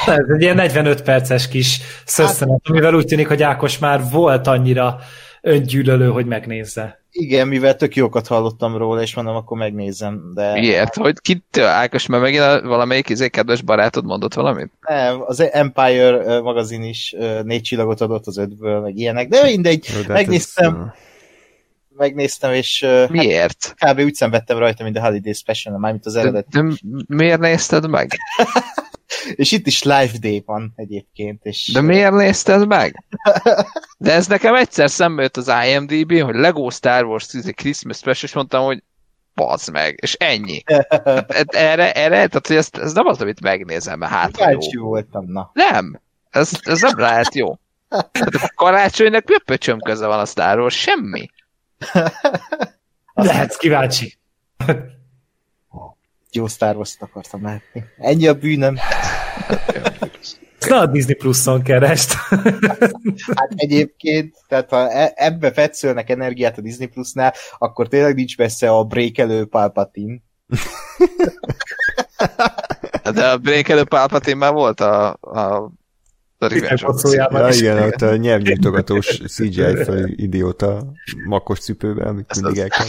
Ez egy ilyen 45 perces kis szösszenet, hát, amivel úgy tűnik, hogy Ákos már volt annyira öngyűlölő, hogy megnézze. Igen, mivel tök jókat hallottam róla, és mondom, akkor megnézem. De... Miért? Hogy kit, Ákos, mert megint a, valamelyik izé kedves barátod mondott valamit? Nem, az Empire magazin is négy csillagot adott az ötből, meg ilyenek, de mindegy, de hát megnéztem. Ez megnéztem, és Miért? Hát, kb. úgy szenvedtem rajta, mint a Holiday Special, mármint az eredet. De, de miért nézted meg? és itt is Live Day van egyébként. És... De miért nézted meg? De ez nekem egyszer szembe jött az imdb hogy Lego Star Wars Christmas Special, és mondtam, hogy bazd meg, és ennyi. Hát erre, erre, tehát hogy ez, ez nem az, amit megnézem, mert hát jó. voltam, na. Nem, ez, ez nem lehet jó. Hát a karácsonynak mi a pöcsöm köze van a Star Wars? Semmi. Lehetsz kíváncsi. Jó Star Wars-t akartam látni. Ennyi a bűnöm. Na a Disney Plus-on kerest. hát egyébként, tehát ha e- ebbe fetszölnek energiát a Disney Plus-nál, akkor tényleg nincs messze a breakelő Palpatine. De a breakelő Palpatine már volt a, a a Revenge of ja, igen, ott a nyelvnyújtogatós CGI fel idióta makos cipőben, amit mindig el kell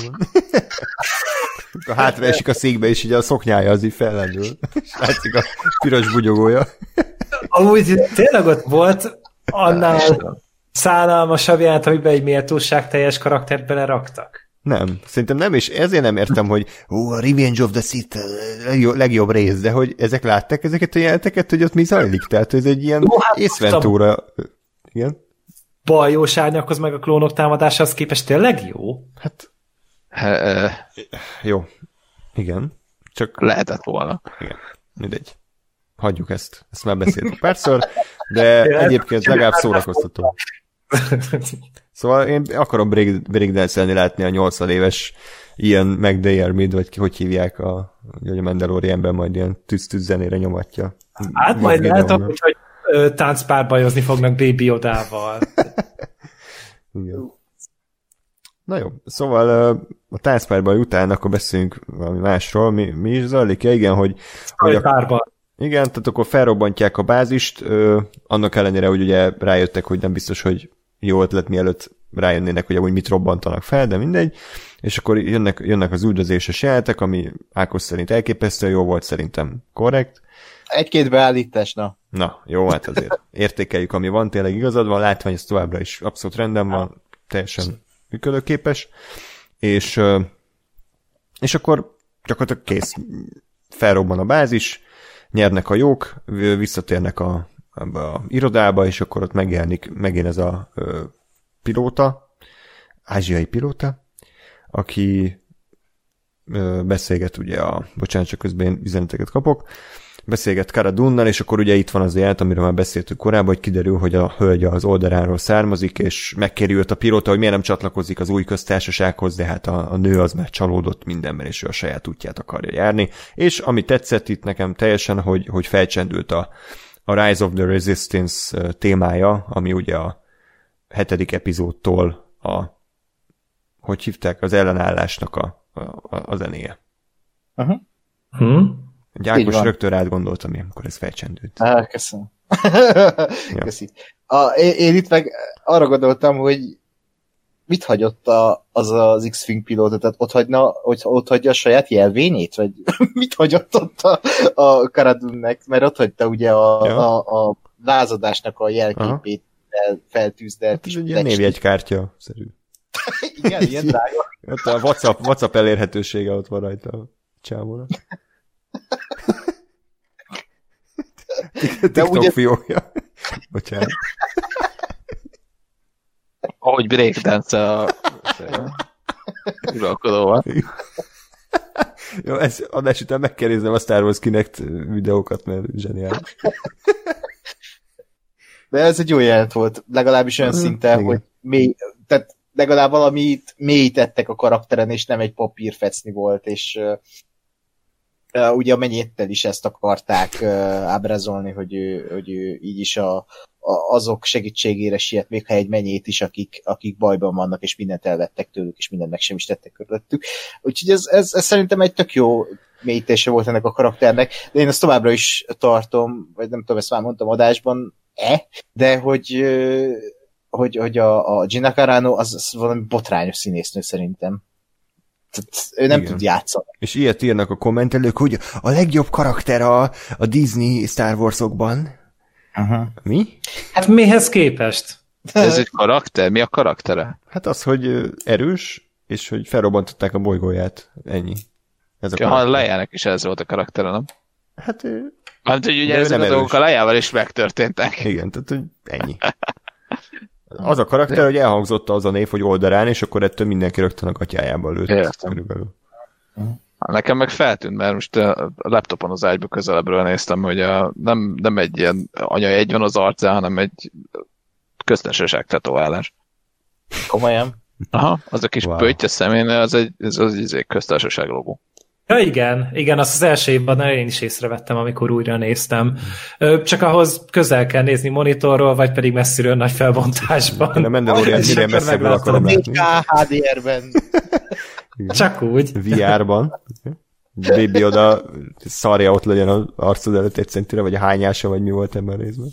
A hátra esik a székbe, és így a szoknyája az így fellendül. És látszik a piros bugyogója. Amúgy tényleg ott volt annál szánalmasabb ját, amiben egy méltóság teljes karaktert beleraktak. Nem, szerintem nem, és ezért nem értem, hogy ó, a Revenge of the Sith legjobb, legjobb rész, de hogy ezek látták ezeket a jelenteket, hogy ott mi zajlik? Tehát ez egy ilyen Jó, hát észventúra. Igen? Bajós árnyakhoz meg a klónok támadásához képest tényleg jó? Hát... He, jó. Igen. Csak... Lehetett volna. Igen. Mindegy. Hagyjuk ezt. Ezt már beszéltünk párszor, de egyébként legalább szórakoztató. Szóval én akarom breakdance látni a 80 éves ilyen McDayermid, vagy hogy hívják, a, hogy a Mandalorianben majd ilyen tűz-tűz zenére nyomatja. Hát majd lehet, hogy, hogy táncpárbajozni fognak Baby Odával. Igen. Na jó, szóval a táncpárbaj után akkor beszéljünk valami másról. Mi, mi is zajlik? Ja, igen, hogy... hogy a, igen, tehát akkor felrobbantják a bázist, ö, annak ellenére, hogy ugye rájöttek, hogy nem biztos, hogy jó ötlet, mielőtt rájönnének, hogy amúgy mit robbantanak fel, de mindegy, és akkor jönnek, jönnek az üldözéses jelentek, ami Ákos szerint elképesztően jó volt, szerintem korrekt. Egy-két beállítás, na. Na, jó, hát azért értékeljük, ami van, tényleg igazad van, látvány, ez továbbra is abszolút rendben van, teljesen működőképes, és, és akkor gyakorlatilag kész, felrobban a bázis, nyernek a jók, visszatérnek a, a irodába, és akkor ott megjelenik megint ez a ö, pilóta, ázsiai pilóta, aki ö, beszélget ugye a, bocsánat, csak közben üzeneteket kapok, beszélget Kara Dunnal, és akkor ugye itt van az jelet, amiről már beszéltünk korábban, hogy kiderül, hogy a hölgy az oldaláról származik, és megkéri őt a pilóta, hogy miért nem csatlakozik az új köztársasághoz, de hát a, a nő az már csalódott mindenben, és ő a saját útját akarja járni. És ami tetszett itt nekem teljesen, hogy, hogy felcsendült a, a Rise of the Resistance témája, ami ugye a hetedik epizódtól a hogy hívták, az ellenállásnak a, a, a zenéje. Uh-huh. Hmm. Így Ákos rögtön rád gondoltam, amikor ez felcsendült. Ah, köszönöm. Köszi. A, én, én itt meg arra gondoltam, hogy mit hagyott a, az az X-Wing pilóta, tehát ott, hagyna, hogy ott hagyja a saját jelvényét, vagy mit hagyott ott a, a Karadunnek, mert ott hagyta ugye a, Ja. a, a lázadásnak a jelképét fel, feltűzdelt. Hát ez egy ilyen névjegykártya szerű. Igen, ilyen drága. Ott a WhatsApp, WhatsApp elérhetősége ott van rajta a csávónak. TikTok ugye- fiókja. Bocsánat. Ahogy breakdance a uralkodóval. Jó, ez adás után meg kell néznem a Star Wars Kinect videókat, mert zseniális. De ez egy jó jelent volt, legalábbis olyan szinten, igen. hogy mély, tehát legalább valamit mélyítettek a karakteren, és nem egy papírfecni volt, és ugye a menyéttel is ezt akarták ábrázolni, hogy ő, hogy ő így is a, a, azok segítségére siet, még ha egy menyét is, akik, akik bajban vannak, és mindent elvettek tőlük, és mindent meg sem is tettek körülöttük. Úgyhogy ez, ez, ez szerintem egy tök jó mélyítése volt ennek a karakternek, de én ezt továbbra is tartom, vagy nem tudom, ezt már mondtam adásban, e, de hogy, hogy, hogy a, a Gina Carano az, az valami botrányos színésznő szerintem. Tehát ő nem Igen. tud játszani. És ilyet írnak a kommentelők, hogy a legjobb karakter a, a Disney Star Wars-okban. Uh-huh. Mi? Hát mihez képest? Ez egy karakter? Mi a karaktere? Hát az, hogy erős, és hogy felrobbantották a bolygóját. Ennyi. Ez a Ja, karakter. Lejának is ez volt a karaktere, nem? Hát ö, Mert hogy ugye ő ezek a dolgok a lejával is megtörténtek. igen, tehát hogy ennyi. Az a karakter, hogy elhangzott az a név, hogy oldalán, és akkor ettől mindenki rögtön a gatyájába lőtt. Értem. Körülbelül. Nekem meg feltűnt, mert most a laptopon az ágyba közelebbről néztem, hogy a, nem, nem egy ilyen anya egy van az arcán, hanem egy köztársaság tetoválás. Komolyan. Aha, az a kis Wow. wow. pötty a szemén, az egy, az, az, az egy köztársaság logó. Ja igen, igen, azt az első évben én is észrevettem, amikor újra néztem. Csak ahhoz közel kell nézni monitorról, vagy pedig messziről nagy felbontásban. Mandalorian És minél messzebbről akarom látni. 4K HDR-ben. Csak úgy. VR-ban. Baby oda szarja ott legyen az arcod előtt egy centire, vagy a hányása, vagy mi volt ebben a részben.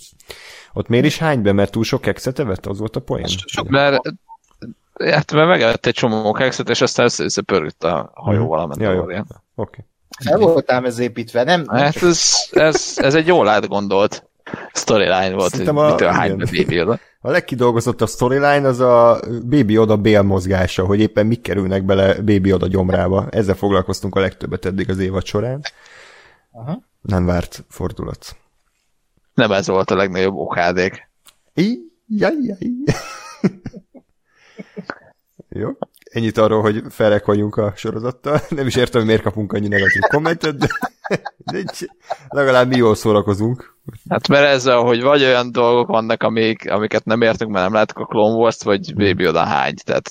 Ott miért is hány be, mert túl sok kekszet evett? Az volt a poén? Mert, hát, mert megevett egy csomó kekszet, és aztán össze- összepörült a hajóval a Ja, jó. Mandalorian. Oké. El voltám ez építve, nem? Hát csak- ez, ez, ez egy jól átgondolt storyline volt, hogy Szerintem a- mitől hány baby oda. A legkidolgozottabb storyline az a Baby Oda bél mozgása, hogy éppen mik kerülnek bele Baby Oda gyomrába. Ezzel foglalkoztunk a legtöbbet eddig az évad során. Aha. Nem várt fordulat. Nem ez volt a legnagyobb okádék. Í, jaj, jaj. Jó. Ennyit arról, hogy felek vagyunk a sorozattal. Nem is értem, hogy miért kapunk annyi negatív kommentet, de, de így legalább mi jól szórakozunk. Hát mert ezzel, hogy vagy olyan dolgok vannak, amik, amiket nem értünk, mert nem láttuk a Clone Wars-t, vagy Baby oda hány. Tehát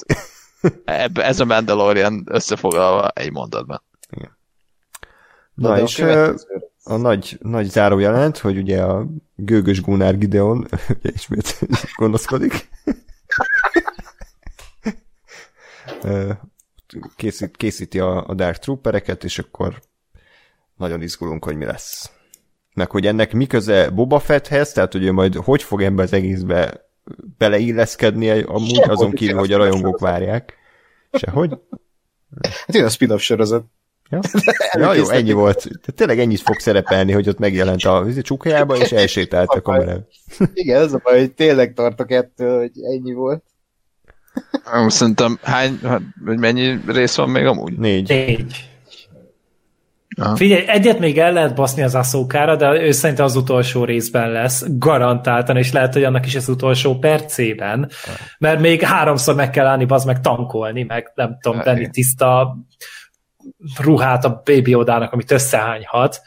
ebbe, ez a Mandalorian összefoglalva egy mondatban. Na de a és következőre. a nagy, nagy zárójelent, hogy ugye a gőgös Gunnar Gideon ugye ismét gonoszkodik. Készít, készíti a, a Dark Troopereket, és akkor nagyon izgulunk, hogy mi lesz. Meg hogy ennek mi köze Boba Fetthez, tehát hogy ő majd hogy fog ebbe az egészbe beleilleszkedni amúgy, Sehogy, azon kívül, hogy a rajongók várják. Sehogy? Hát én a spin-off sorozat. Ja, ja jó, ennyi volt. Tehát tényleg ennyit fog szerepelni, hogy ott megjelent a vízi csukjába, és elsétált a kamerán. Igen, ez a baj, hogy tényleg tartok ettől, hogy ennyi volt. Szerintem hány, hát, mennyi rész van még amúgy? Négy. Négy. Aha. Figyelj, egyet még el lehet baszni az Asszókára, de ő szerintem az utolsó részben lesz, garantáltan, és lehet, hogy annak is az utolsó percében, mert még háromszor meg kell állni, az meg tankolni, meg nem tudom, Hát, tenni tiszta ruhát a Baby Odának, amit összehányhat.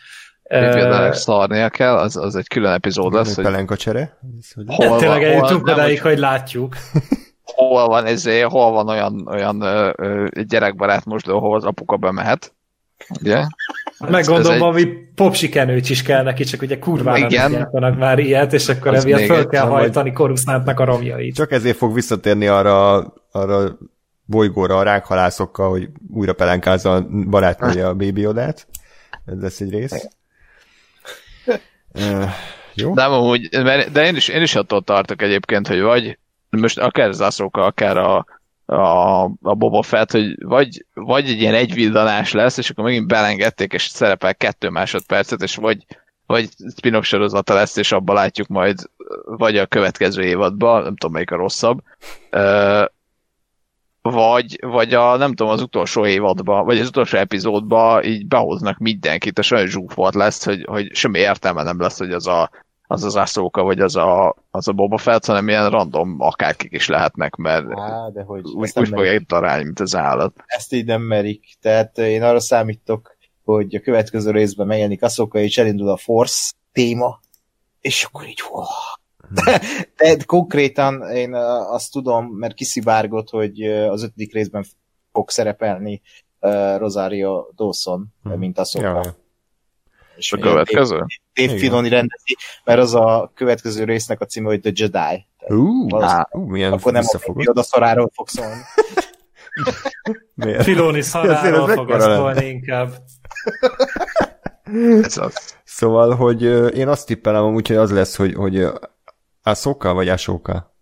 Például szarnia kell, az, az egy külön epizód lesz, hogy Pelenka csere. hol Tényleg hol, eljutunk odáig, hogy hogy látjuk. hol van, ezé, hol van olyan, olyan ö, ö, gyerekbarát mosdó, ahol az apuka bemehet. Ugye? Meg gondolom, egy- valami popsikenőcs is kell neki, csak ugye kurvára Igen. nem már ilyet, és akkor emiatt föl egy- kell nem, hajtani Korusnántnak a romjait. Csak ezért fog visszatérni arra, arra bolygóra a rákhalászokkal, hogy újra pelenkázza a barátnője a Baby Odát. ez lesz egy rész. Uh, jó? De amúgy, de én is, én is attól tartok egyébként, hogy vagy most akár az Aszoka, akár a, a, a Boba Fett, hogy vagy, vagy egy ilyen egyvillanás lesz, és akkor megint belengedték, és szerepel kettő másodpercet, és vagy, vagy spin sorozata lesz, és abban látjuk majd, vagy a következő évadban, nem tudom melyik a rosszabb, vagy, vagy a, nem tudom, az utolsó évadban, vagy az utolsó epizódban így behoznak mindenkit, és olyan zsúfolt lesz, hogy, hogy semmi értelme nem lesz, hogy az a az az Ahsoka, vagy az a, az a Boba Fett, hanem ilyen random akárkik is lehetnek, mert Á, de hogy úgy, úgy fogja itt találni, mint az állat. Ezt így nem merik. Tehát én arra számítok, hogy a következő részben megjelenik Ahsoka, és elindul a Force téma, és akkor így wow. De, de konkrétan én azt tudom, mert kiszivárgott, hogy az ötödik részben fog szerepelni Rosario Dawson, hmm. mint Ahsoka. Ja. És a következő? Dave Filoni rendezi, mert az a következő résznek a címe, hogy The Jedi. Uh, uh, milyen akkor nem a oda szaráról fog szólni. Filoni szaráról fog szólni inkább. Ez az. Szóval, hogy én azt tippelem amúgy, hogy az lesz, hogy, hogy Ahsoka vagy Ashoka?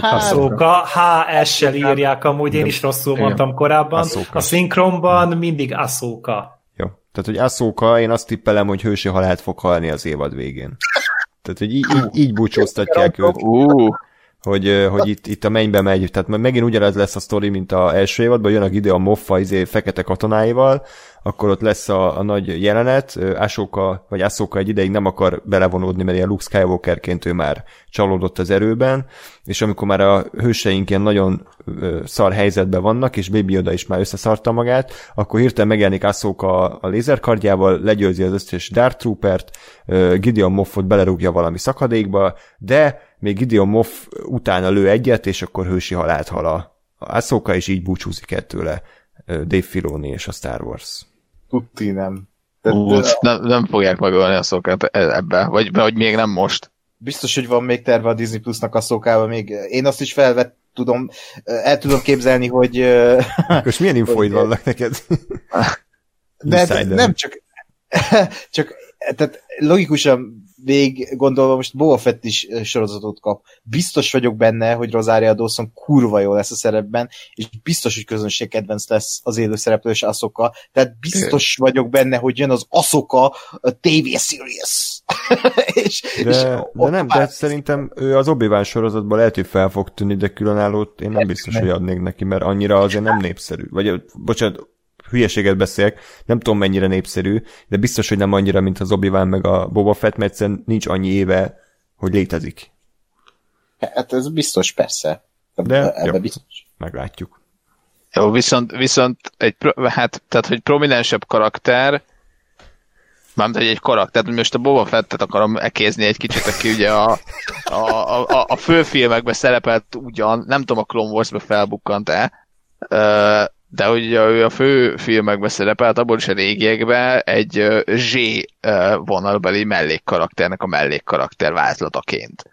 Ahsoka, HS-sel írják amúgy, én is rosszul mondtam korábban. A szinkronban mindig Ahsoka. Tehát, hogy Aszóka, én azt tippelem, hogy hősi halált fog halni az évad végén. Tehát, hogy így, így, így búcsúztatják őt. Uh. Hogy, hogy itt, itt a mennybe megy. Tehát megint ugyanaz lesz a sztori, mint a első évadban, jön a Gideon Moffa izé, fekete katonáival, akkor ott lesz a, a nagy jelenet, Asóka, vagy Asóka egy ideig nem akar belevonódni, mert ilyen Luke Skywalkerként ő már csalódott az erőben, és amikor már a hőseink ilyen nagyon szar helyzetben vannak, és Baby Yoda is már összeszarta magát, akkor hirtelen megjelenik Asóka a lézerkardjával, legyőzi az összes Dark Troopert, Gideon Moffot belerúgja valami szakadékba, de még Gideon Moff utána lő egyet, és akkor hősi halált hal a Ahsoka, és így búcsúzik ettőle Dave Filoni és a Star Wars. Tuti nem. Ú, nem, nem fogják megölni a szokát ebbe, vagy, vagy még nem most. Biztos, hogy van még terve a Disney Plusnak a szokába, még én azt is felvett tudom, el tudom képzelni, hogy... És milyen infóid vannak neked? De, de nem csak, csak tehát logikusan végig gondolva most Boba Fett is sorozatot kap. Biztos vagyok benne, hogy Rosaria Dawson kurva jó lesz a szerepben, és biztos, hogy közönség kedvenc lesz az élő szereplő és Asoka. Tehát biztos vagyok benne, hogy jön az Asoka a TV series. és, de, és de nem, de szerintem ő az obi sorozatban lehet, hogy fel fog tűnni, de különállót én nem biztos, hogy adnék neki, mert annyira azért nem népszerű. Vagy, bocsánat, hülyeséget beszélek, nem tudom mennyire népszerű, de biztos, hogy nem annyira, mint az obi meg a Boba Fett, mert egyszerűen nincs annyi éve, hogy létezik. Hát ez biztos, persze. De Ebbe jó, biztos. meglátjuk. Jó, viszont, viszont egy, hát, tehát, hogy prominensebb karakter, Mármint, hogy egy karakter, most a Boba Fettet akarom ekézni egy kicsit, aki ugye a, a, a, a főfilmekben szerepelt ugyan, nem tudom a Clone Wars-be felbukkant-e, de hogy ő a fő filmekben szerepelt, abból is a régiekben egy Z vonalbeli mellékkarakternek a mellékkarakter vázlataként.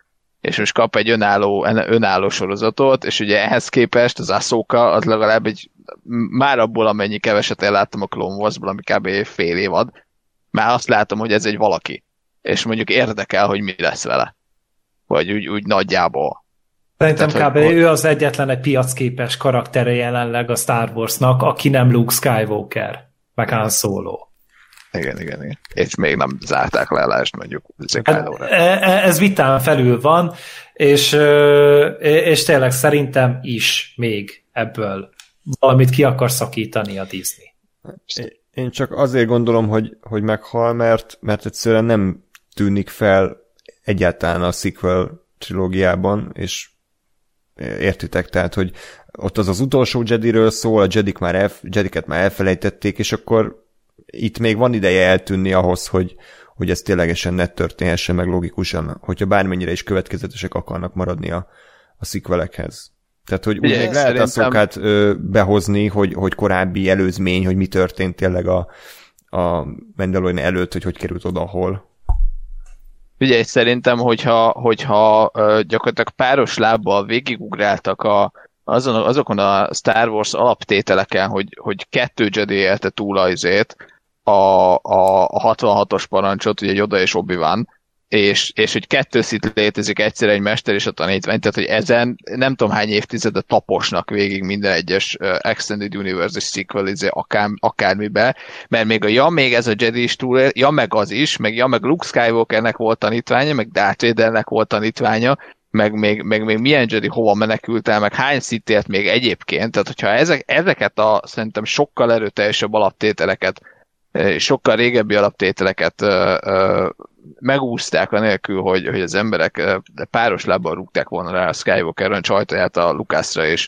És most kap egy önálló, önálló sorozatot, és ugye ehhez képest az Ahsoka az legalább egy, már abból amennyi keveset elláttam a Clone Wars-ból, ami kb. fél évad, már azt látom, hogy ez egy valaki. És mondjuk érdekel, hogy mi lesz vele. Vagy úgy, úgy nagyjából. Szerintem Tehát, kb. Hogy... ő az egyetlen egy piacképes karaktere jelenleg a Star Warsnak, aki nem Luke Skywalker, meg Han Solo. Igen, igen, igen. És még nem zárták le elást mondjuk hát, e, e, Ez vitán felül van, és, és tényleg szerintem is még ebből valamit ki akar szakítani a Disney. Én csak azért gondolom, hogy, hogy meghal, mert, mert egyszerűen nem tűnik fel egyáltalán a sequel trilógiában, és értitek, tehát, hogy ott az az utolsó Jediről szól, a Jedik már elf, Jediket már elfelejtették, és akkor itt még van ideje eltűnni ahhoz, hogy, hogy ez ténylegesen ne történhessen meg logikusan, hogyha bármennyire is következetesek akarnak maradni a, a szikvelekhez. Tehát, hogy úgy még lehet a szokát ö, behozni, hogy, hogy korábbi előzmény, hogy mi történt tényleg a, a Mandalorian előtt, hogy hogy került oda, hol. Ugye szerintem, hogyha, hogyha gyakorlatilag páros lábbal végigugráltak a, azon, azokon a Star Wars alaptételeken, hogy, hogy kettő Jedi élte túl a a, a, a 66-os parancsot, ugye Yoda és obi és, és hogy kettő szit létezik egyszer egy mester és a tanítvány, tehát hogy ezen nem tudom hány évtizede taposnak végig minden egyes Extended Universe sequel izé, akár, akármibe, mert még a ja, még ez a Jedi is túl, ja, meg az is, meg ja, meg Luke Skywalkernek volt tanítványa, meg Darth Vadernek volt tanítványa, meg még, meg még milyen Jedi hova menekült el, meg hány szitért még egyébként, tehát hogyha ezek, ezeket a szerintem sokkal erőteljesebb alaptételeket sokkal régebbi alaptételeket megúzták anélkül, hogy, hogy az emberek páros lábbal rúgták volna rá a Skywalker-ön csajtaját a Lucasra, és,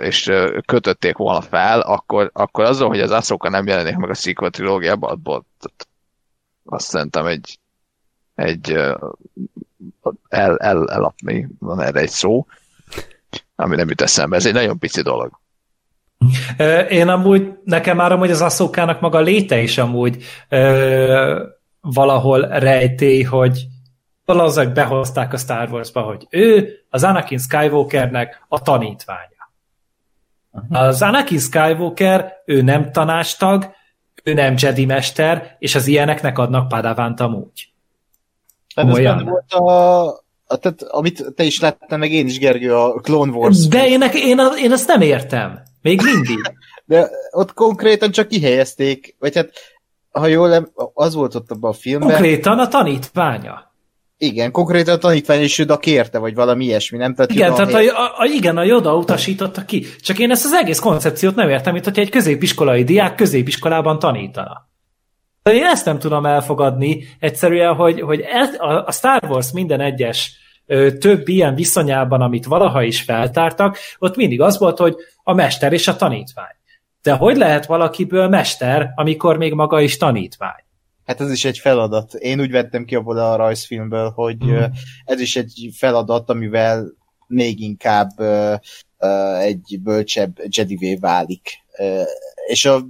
és kötötték volna fel, akkor, akkor azzal, hogy az Ahsoka nem jelenik meg a sequel trilógiában, abból azt szerintem egy, egy el, el, elapni, van erre egy szó, ami nem jut eszembe. Ez egy nagyon pici dolog. Én amúgy, nekem már amúgy az Asszókának maga léte is amúgy ö, valahol rejtély, hogy valószínűleg behozták a Star Wars-ba, hogy ő az Anakin Skywalkernek a tanítványa. Az Anakin Skywalker, ő nem tanástag, ő nem Jedi mester, és az ilyeneknek adnak Padavánt amúgy. Tehát ez benne volt a, a, tehát, amit te is láttam, meg én is, Gergő, a Clone Wars. De én, én, én ezt nem értem. Még mindig. De ott konkrétan csak kihelyezték, vagy hát, ha jól nem, az volt ott abban a filmben. Konkrétan a tanítványa. Igen, konkrétan a tanítvány is Joda kérte, vagy valami ilyesmi, nem? Tehát igen, tehát a, a, a, igen, a Joda utasította ki. Csak én ezt az egész koncepciót nem értem, mint hogyha egy középiskolai diák középiskolában tanítana. Én ezt nem tudom elfogadni egyszerűen, hogy, hogy ez, a, a Star Wars minden egyes több ilyen viszonyában, amit valaha is feltártak, ott mindig az volt, hogy a mester és a tanítvány. De hogy lehet valakiből mester, amikor még maga is tanítvány? Hát ez is egy feladat. Én úgy vettem ki abból a rajzfilmből, hogy mm. ez is egy feladat, amivel még inkább egy bölcsebb Jedivé válik. És a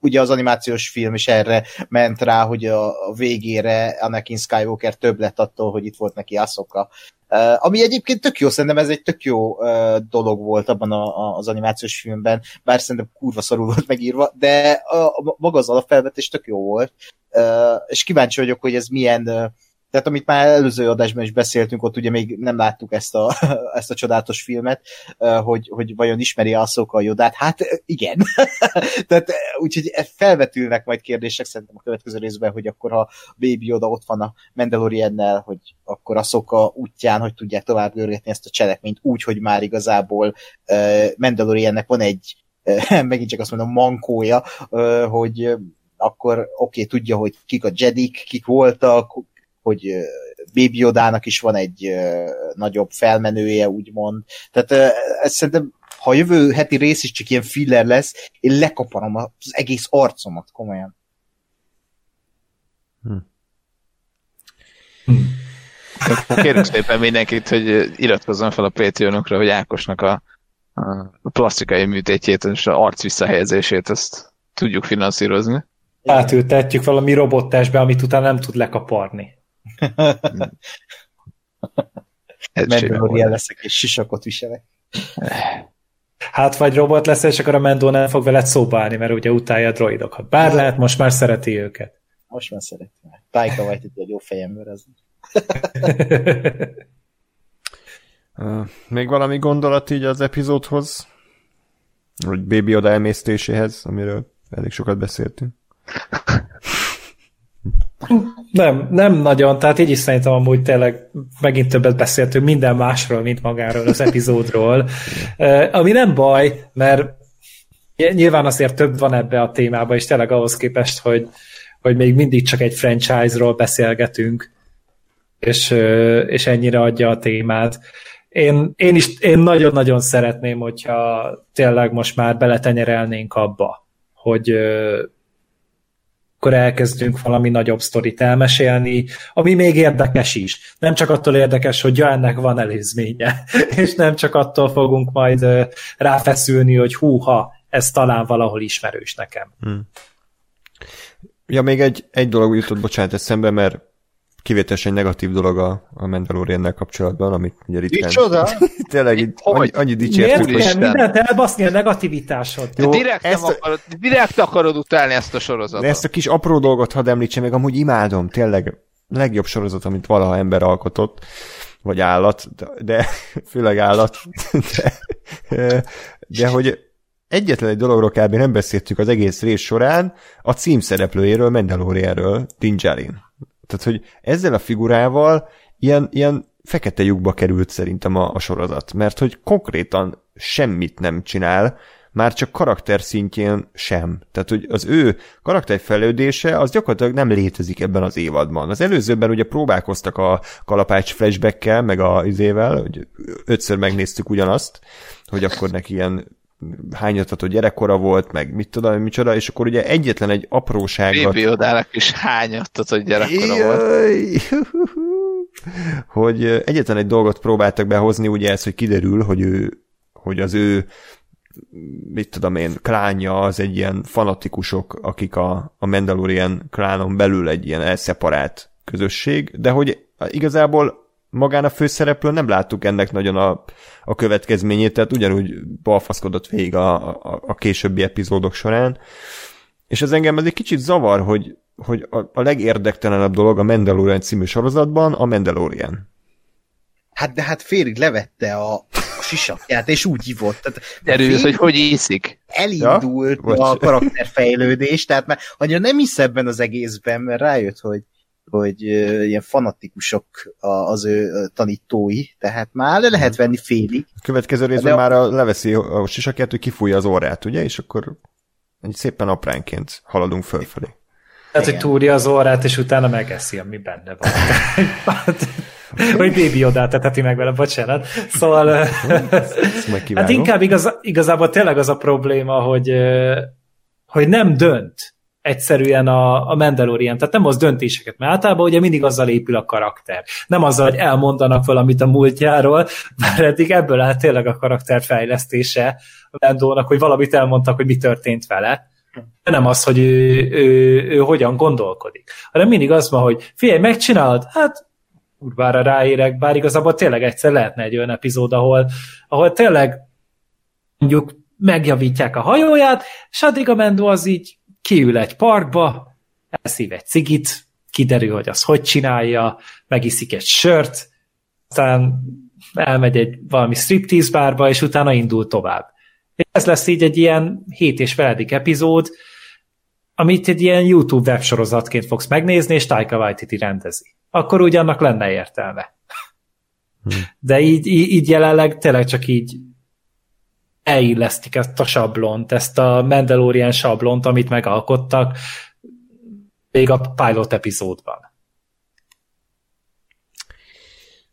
ugye az animációs film is erre ment rá, hogy a, a végére Anakin Skywalker több lett attól, hogy itt volt neki Ahsoka. Ami egyébként tök jó, szerintem ez egy tök jó dolog volt abban a, a, az animációs filmben, bár szerintem kurva szarul volt megírva, de a, a, maga az alapfelvetés tök jó volt, és kíváncsi vagyok, hogy ez milyen tehát amit már előző adásban is beszéltünk, ott ugye még nem láttuk ezt a, ezt a csodálatos filmet, hogy, hogy vajon ismeri a a Jodát. Hát igen. Tehát úgyhogy felvetülnek majd kérdések szerintem a következő részben, hogy akkor ha Baby Yoda ott van a Mandaloriannel, hogy akkor a szoka útján, hogy tudják tovább görgetni ezt a cselekményt úgy, hogy már igazából Mandaloriannek van egy megint csak azt mondom, mankója, hogy akkor oké, okay, tudja, hogy kik a Jedik, kik voltak, hogy Baby Yodának is van egy nagyobb felmenője, úgymond. Tehát ez szerintem, ha a jövő heti rész is csak ilyen filler lesz, én lekaparom az egész arcomat, komolyan. Hm. Kérünk szépen mindenkit, hogy iratkozzon fel a Patreonokra, hogy Ákosnak a, a plastikai műtétjét és a arc visszahelyezését ezt tudjuk finanszírozni. Átültetjük valami robottásba, amit utána nem tud lekaparni. Mandalorian leszek, és sisakot viselek. Hát vagy robot lesz, és akkor a Mendo nem fog veled szóba állni, mert ugye utálja a droidokat. Bár lehet, most már szereti őket. Most már szereti. Tájka vagy egy jó fejemből ez. Még valami gondolat így az epizódhoz? Vagy Baby Oda emésztéséhez, amiről elég sokat beszéltünk. Nem, nem nagyon, tehát így is szerintem amúgy tényleg megint többet beszéltünk minden másról, mint magáról az epizódról. Ami nem baj, mert nyilván azért több van ebbe a témába, és tényleg ahhoz képest, hogy, hogy még mindig csak egy franchise-ról beszélgetünk, és, és ennyire adja a témát. Én, én is én nagyon-nagyon szeretném, hogyha tényleg most már beletenyerelnénk abba, hogy akkor elkezdünk valami nagyobb sztorit elmesélni, ami még érdekes is. Nem csak attól érdekes, hogy ja, ennek van előzménye, és nem csak attól fogunk majd ráfeszülni, hogy húha, ez talán valahol ismerős nekem. Hmm. Ja, még egy, egy dolog jutott, bocsánat, eszembe, mert kivételesen negatív dolog a, a mandalorian kapcsolatban, amit ugye ritkán... Micsoda? Tényleg így annyi, annyi Miért dicsértük, kell hogy Isten. mindent elbaszni a negativitásod? Jó, direkt, ezt a- akarod, direkt akarod utálni ezt a sorozatot. de ezt a kis apró dolgot hadd említsem meg, amúgy imádom, tényleg legjobb sorozat, amit valaha ember alkotott, vagy állat, de, de főleg állat, de, de hogy egyetlen egy dologról kb. nem beszéltük az egész rész során, a címszereplőjéről, Mandalorianről, Din Djarin. Tehát, hogy ezzel a figurával ilyen, ilyen fekete lyukba került szerintem a, a sorozat, mert hogy konkrétan semmit nem csinál, már csak karakter szintjén sem. Tehát, hogy az ő karakterfejlődése az gyakorlatilag nem létezik ebben az évadban. Az előzőben ugye próbálkoztak a kalapács flashbackkel, meg a izével, hogy ötször megnéztük ugyanazt, hogy akkor neki ilyen hányatható gyerekkora volt, meg mit tudom, micsoda, és akkor ugye egyetlen egy apróságot... Baby Yodának is hányattat, hogy gyerekkora volt. Hogy egyetlen egy dolgot próbáltak behozni, ugye ez, hogy kiderül, hogy ő, hogy az ő mit tudom én, klánja az egy ilyen fanatikusok, akik a, a Mandalorian klánon belül egy ilyen elszeparált közösség, de hogy igazából magán a főszereplő nem láttuk ennek nagyon a, a következményét, tehát ugyanúgy balfaszkodott végig a, a, a későbbi epizódok során, és ez engem ez egy kicsit zavar, hogy, hogy a, a legérdektelenebb dolog a Mandalorian című sorozatban a Mandalorian. Hát de hát félig levette a, a sisakját, és úgy hívott. Tehát Derülsz, félig hogy hogy iszik. elindult Ja? a karakterfejlődés, tehát már annyira nem hisz ebben az egészben, mert rájött, hogy hogy ilyen fanatikusok a, az ő tanítói, tehát már le lehet venni félig. A következő részben De a- már a, leveszi a sisakját, hogy kifújja az orrát, ugye, és akkor egy szépen apránként haladunk fölfelé. Tehát, hogy túrja az orrát, és utána megeszi, ami benne van. Vagy bébi odát eteti meg vele, bocsánat. Szóval... Hát inkább igaz, igazából tényleg az a probléma, hogy, hogy nem dönt egyszerűen a, a Mandalorian, tehát nem az döntéseket, mert általában ugye mindig azzal épül a karakter. Nem azzal, hogy elmondanak valamit a múltjáról, mert eddig ebből áll tényleg a karakter fejlesztése a Landónak, hogy valamit elmondtak, hogy mi történt vele, de nem az, hogy ő, ő, ő hogyan gondolkodik. Hanem mindig az van, hogy figyelj, megcsinálod? Hát kurvára ráérek, bár igazából tényleg egyszer lehetne egy olyan epizód, ahol, ahol tényleg mondjuk megjavítják a hajóját, és addig a Mendo az így kiül egy parkba, elszív egy cigit, kiderül, hogy az hogy csinálja, megiszik egy sört, aztán elmegy egy valami striptease bárba, és utána indul tovább. És ez lesz így egy ilyen hét és feledik epizód, amit egy ilyen YouTube websorozatként fogsz megnézni, és Taika Waititi rendezi. Akkor úgy annak lenne értelme. De így, így, így jelenleg tényleg csak így elillesztik ezt a sablont, ezt a Mandalorian sablont, amit megalkottak még a pilot epizódban.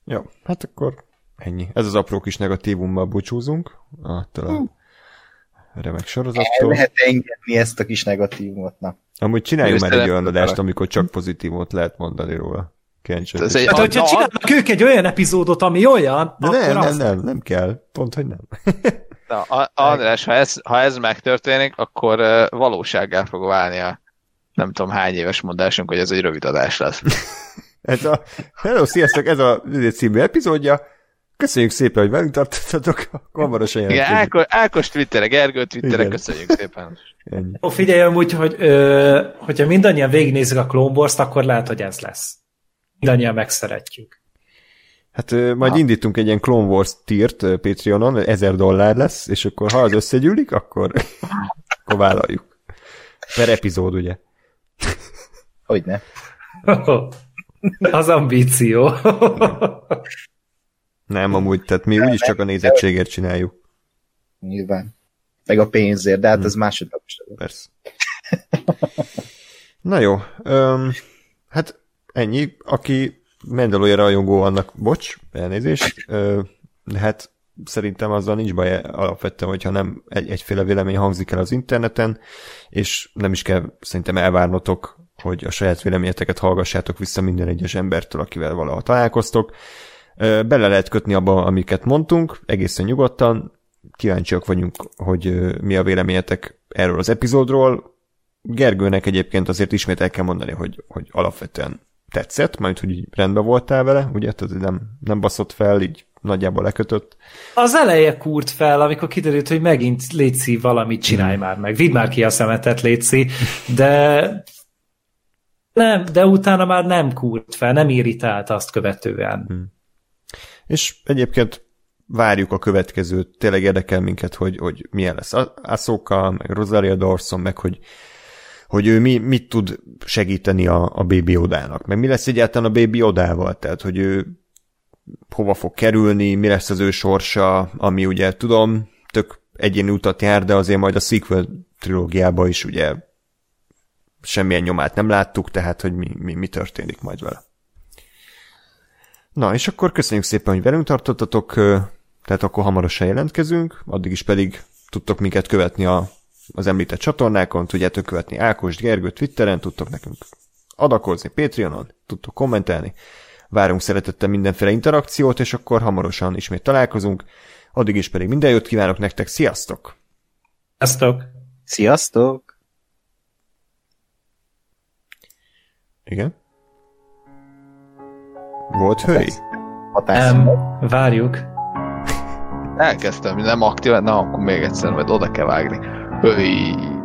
Jó, hát akkor ennyi. Ez az apró kis negatívummal búcsúzunk attól a remek El sorozattól. lehet engedni ezt a kis negatívumot. Na. Amúgy csináljunk már egy olyan adást, amikor csak pozitívot lehet mondani róla. Kíváncsi Ez vagyok. egy- Hát, hogyha na, csinálnak ők egy olyan epizódot, ami olyan, De akkor nem, nem, nem, nem kell. Pont, hogy nem. Na, a- András, ha ez, ha ez megtörténik, akkor uh, valósággá fog válni a nem tudom hány éves mondásunk, hogy ez egy rövid adás lesz. Ez a, hello, sziasztok, ez a című epizódja. Köszönjük szépen, hogy velünk tartottatok. Hamarosan Igen, jelentkezünk. Ákos, Ákos Twittere, Gergő Twittere, Igen. köszönjük szépen. Ennyi. Ó, figyelj amúgy, hogy ö, hogyha mindannyian végignézzük a Clone Wars-t, akkor lehet, hogy ez lesz. Mindannyian megszeretjük. Hát majd Ha. indítunk egy ilyen Clone Wars tírt Patreonon, 1000 dollár lesz, és akkor ha az összegyűlik, akkor, akkor vállaljuk. Per epizód, ugye? Hogyne. Az ambíció. Nem, amúgy, tehát mi úgyis csak a nézettségért csináljuk. Nyilván. Meg a pénzért, de hát ez másodlagos. Persze. Na jó, öm, hát ennyi. Aki Mandalorian rajongó, annak bocs, elnézést, de hát szerintem azzal nincs baj alapvetően, hogyha nem egy, egyféle vélemény hangzik el az interneten, és nem is kell szerintem elvárnotok, hogy a saját véleményeteket hallgassátok vissza minden egyes embertől, akivel valaha találkoztok. Bele lehet kötni abba, amiket mondtunk, egészen nyugodtan. Kíváncsiak vagyunk, hogy mi a véleményetek erről az epizódról. Gergőnek egyébként azért ismét el kell mondani, hogy, hogy alapvetően tetszett, majd hogy így rendben voltál vele, ugye, tehát nem, nem baszott fel, így nagyjából lekötött. Az eleje kúrt fel, amikor kiderült, hogy megint Léci valamit csinálj hmm. már meg. Vidd már ki a szemetet, Léci, de nem, de utána már nem kúrt fel, nem irritált azt követően. Hmm. És egyébként várjuk a következőt, tényleg érdekel minket, hogy, hogy milyen lesz Asoka, meg Rosaria Dawson, meg hogy, hogy ő mi, mit tud segíteni a, a Baby Odának, meg mi lesz egyáltalán a Baby Odával, tehát hogy ő hova fog kerülni, mi lesz az ő sorsa, ami ugye tudom, tök egyéni utat jár, de azért majd a sequel trilógiában is ugye semmilyen nyomát nem láttuk, tehát hogy mi, mi, mi történik majd vele. Na, és akkor köszönjük szépen, hogy velünk tartottatok, tehát akkor hamarosan jelentkezünk, addig is pedig tudtok minket követni a, az említett csatornákon, tudjátok követni Ákos Gergő Twitteren, tudtok nekünk adakozni Patreonon, tudtok kommentelni, várunk szeretettel mindenféle interakciót, és akkor hamarosan ismét találkozunk, addig is pedig minden jót kívánok nektek, sziasztok! Sziasztok! Sziasztok! Igen? Volt hői? Um, várjuk. Elkezdtem, nem aktív, na akkor még egyszer, majd oda kell vágni. 어.